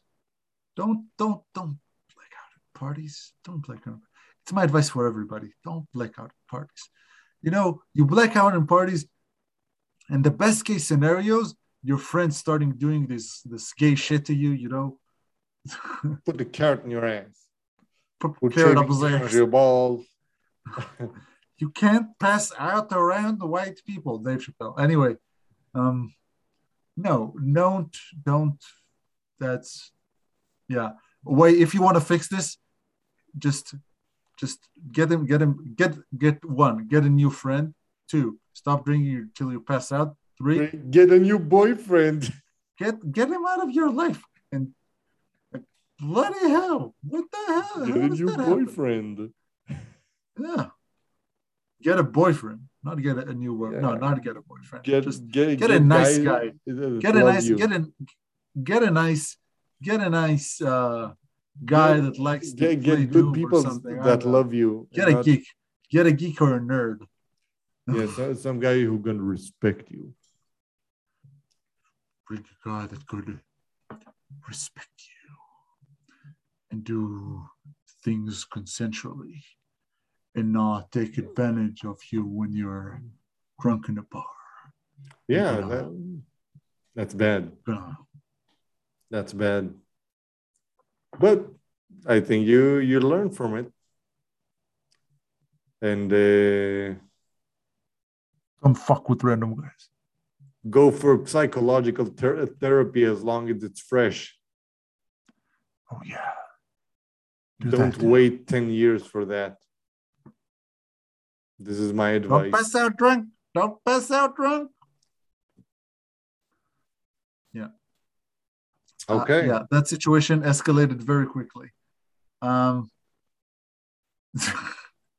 don't don't don't black out at parties don't black out it's my advice for everybody don't black out at parties you know you black out in parties and the best case scenarios your friends starting doing this this gay shit to you you know
Put the carrot in your ass.
put
Put
carrot up his ass.
your balls.
You can't pass out around the white people, Dave Chappelle. Anyway, um, no, don't, don't. That's, yeah. Wait, if you want to fix this, just, just get him, get him, get, get one, get a new friend. Two, stop drinking till you pass out. Three,
Get a new boyfriend.
get, get him out of your life. And bloody hell, what the hell?
Get a new
that happen? Yeah. Get a boyfriend, not get a, a new one. No,
Yeah.
not get a boyfriend.
Get
Just
get,
get a nice
guys
guy. get a nice,
you.
get a get a nice, get a nice uh, guy
Get-
that likes to
get,
play
get good
or
people
something.
That love you.
Get
and
a
not-
geek, get a geek or a nerd.
Yeah, so, some guy who gonna respect you.
Bring a guy that could respect you and do things consensually and not take advantage of you when you're drunk in a bar.
Yeah,
Yeah.
that, that's bad. That's bad. But I think you you learn from it, and uh,
Don't fuck with random guys.
go for psychological ther- therapy as long as it's fresh.
Oh yeah. Do
Don't wait ten years for that. This is my advice.
Don't pass out drunk. Don't pass out drunk. Yeah.
Okay.
yeah, that situation escalated very quickly. Um.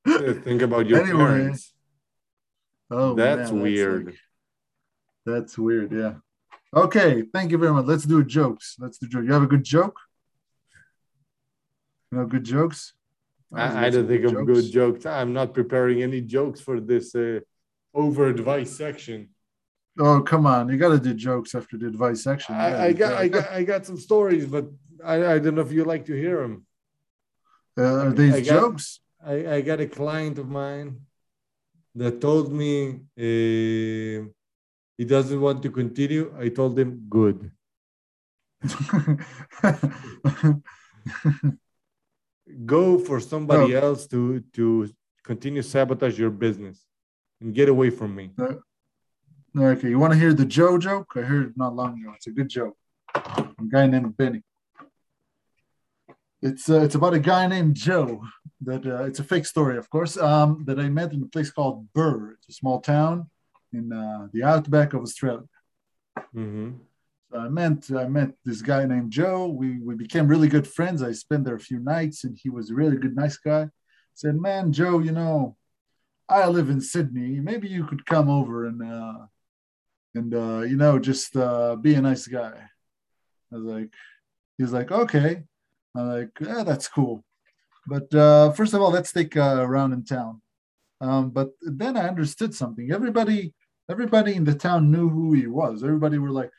Uh, Think about your
Anyway,
parents.
oh,
That's
man,
weird.
like- that's weird. Yeah. Okay. Thank you very much. Let's do jokes. Let's do jokes. You have a good joke? No good jokes?
I, I don't think of good jokes. I'm not preparing any jokes for this uh, over advice section.
Oh, come on. You got to do jokes after the advice section.
I, I
gotta do
got, I got, I got some stories, but I, I don't know if you like to hear them.
Uh, are these
I got-
jokes?
I, I got a client of mine that told me uh, he doesn't want to continue. I told him, good. Go for somebody
Oh.
else to, to continue sabotage your business and get away from me.
okay, you want to hear the Joe joke? I heard it not long ago. It's a good joke. A guy named Benny. It's uh, it's about a guy named Joe. That uh, it's a fake story, of course. Um, that I met in a place called Burr. It's a small town in uh, the outback of Australia.
Mhm.
I met I met this guy named Joe. We we became really good friends. I spent there a few nights, and he was a really good, nice guy. Said, "Man, Joe, you know, I live in Sydney. Maybe you could come over and uh, and uh, you know, just uh, be a nice guy. I was like, he's like, okay. I'm like, yeah, that's cool. But uh, first of all, let's take a round in town. Um, but then I understood something. Everybody, everybody in the town knew who he was. Everybody were like,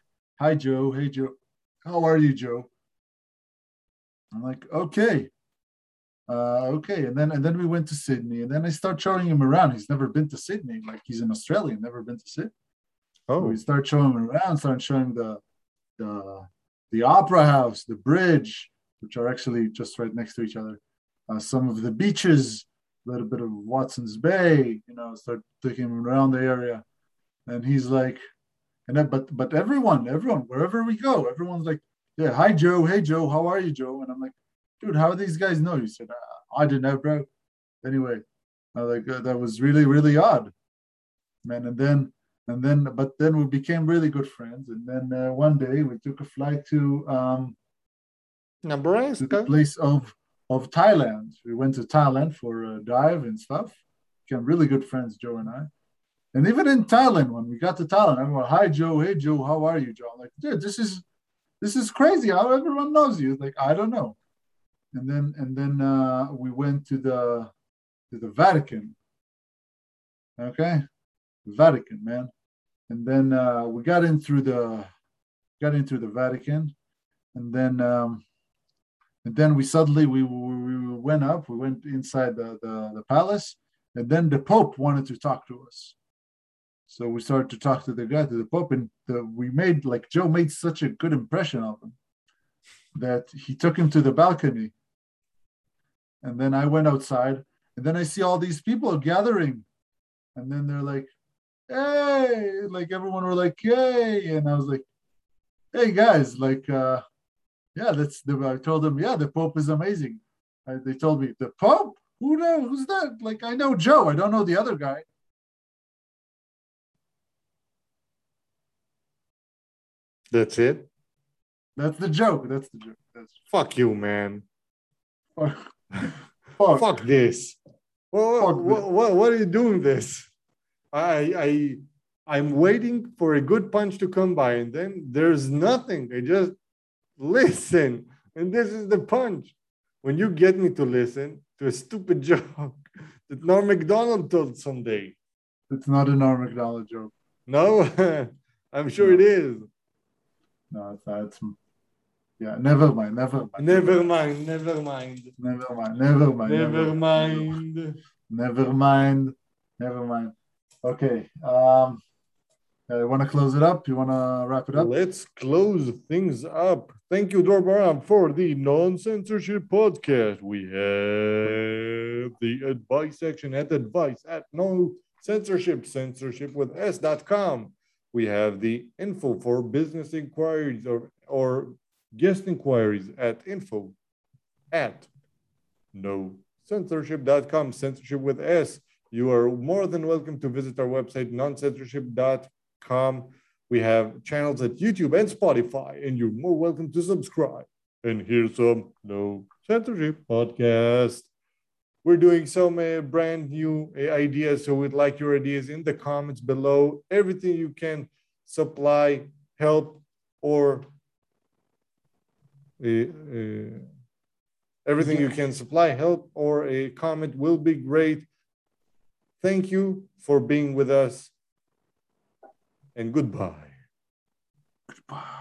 "Hi, Joe. Hey, Joe. How are you, Joe?" I'm like, "Okay, uh, okay." And then and then we went to Sydney, and then I start showing him around. He's never been to Sydney. Like he's an Australian, never been to Sydney. So
Oh,
we start showing him around, start showing the the the opera house, the bridge, which are actually just right next to each other. Uh, some of the beaches, a little bit of Watson's Bay, you know, start taking him around the area. And he's like, and then, but but everyone, everyone, wherever we go, everyone's like, yeah, hi Joe, hey Joe, how are you, Joe? And I'm like, dude, how do these guys know? You said, uh, I didn't know, bro. Anyway, I was like uh, that was really really odd, man. And then and then but then we became really good friends. And then uh, one day we took a flight to um, to the place of of Thailand. We went to Thailand for a dive and stuff. Became really good friends, Joe and I. And even in Thailand, when we got to Thailand, everyone, hi Joe, hey Joe, how are you, Joe? I'm like, dude, this is this is crazy. How everyone knows you. Like, I don't know. And then and then uh, we went to the to the Vatican. Okay, Vatican, man. And then uh, we got in through the got in through the Vatican, and then um, and then we suddenly we, we, we went up. We went inside the, the the palace, and then the Pope wanted to talk to us. So we started to talk to the guy, to the Pope, and the, we made like Joe made such a good impression of him that he took him to the balcony. And then I went outside, and then I see all these people gathering, and then they're like, "Hey!" Like everyone were like, "Yay!" And I was like, "Hey guys, like, uh, yeah, that's." The, I told them, "Yeah, the Pope is amazing." I, they told me, "The Pope? Who knows? Who's that?" Like, I know Joe. I don't know the other guy.
That's it.
That's the joke. That's the joke. That's
Fuck you, man.
fuck. fuck.
Fuck this. What,
Fuck
what, what, what are you doing this? I I I'm waiting for a good punch to come by, and then there's nothing. I just listen, and this is the punch. When you get me to listen to a stupid joke that Norm Macdonald told someday.
It's not a Norm Macdonald joke.
No, I'm sure it is.
No, it's yeah, never mind. Never mind.
Never mind, never mind,
Never mind. Never mind.
never mind.
Never mind. Never mind. Okay. Um, I want to close it up. You want to wrap it up?
Let's close things up. Thank you, Dorbaram, for the non censorship podcast. We have the advice section at advice at no censorship, censorship with S.com. We have the info for business inquiries or, or guest inquiries at info at no censorship.com, censorship with S. You are more than welcome to visit our website, noncensorship.com. We have channels at YouTube and Spotify, and you're more welcome to subscribe. And here's some no censorship podcast. We're doing some uh, brand new uh, ideas, so we'd like your ideas in the comments below. Everything you can supply, help, or uh, uh, everything you can supply, help, or a comment will be great. Thank you for being with us, and goodbye.
Goodbye.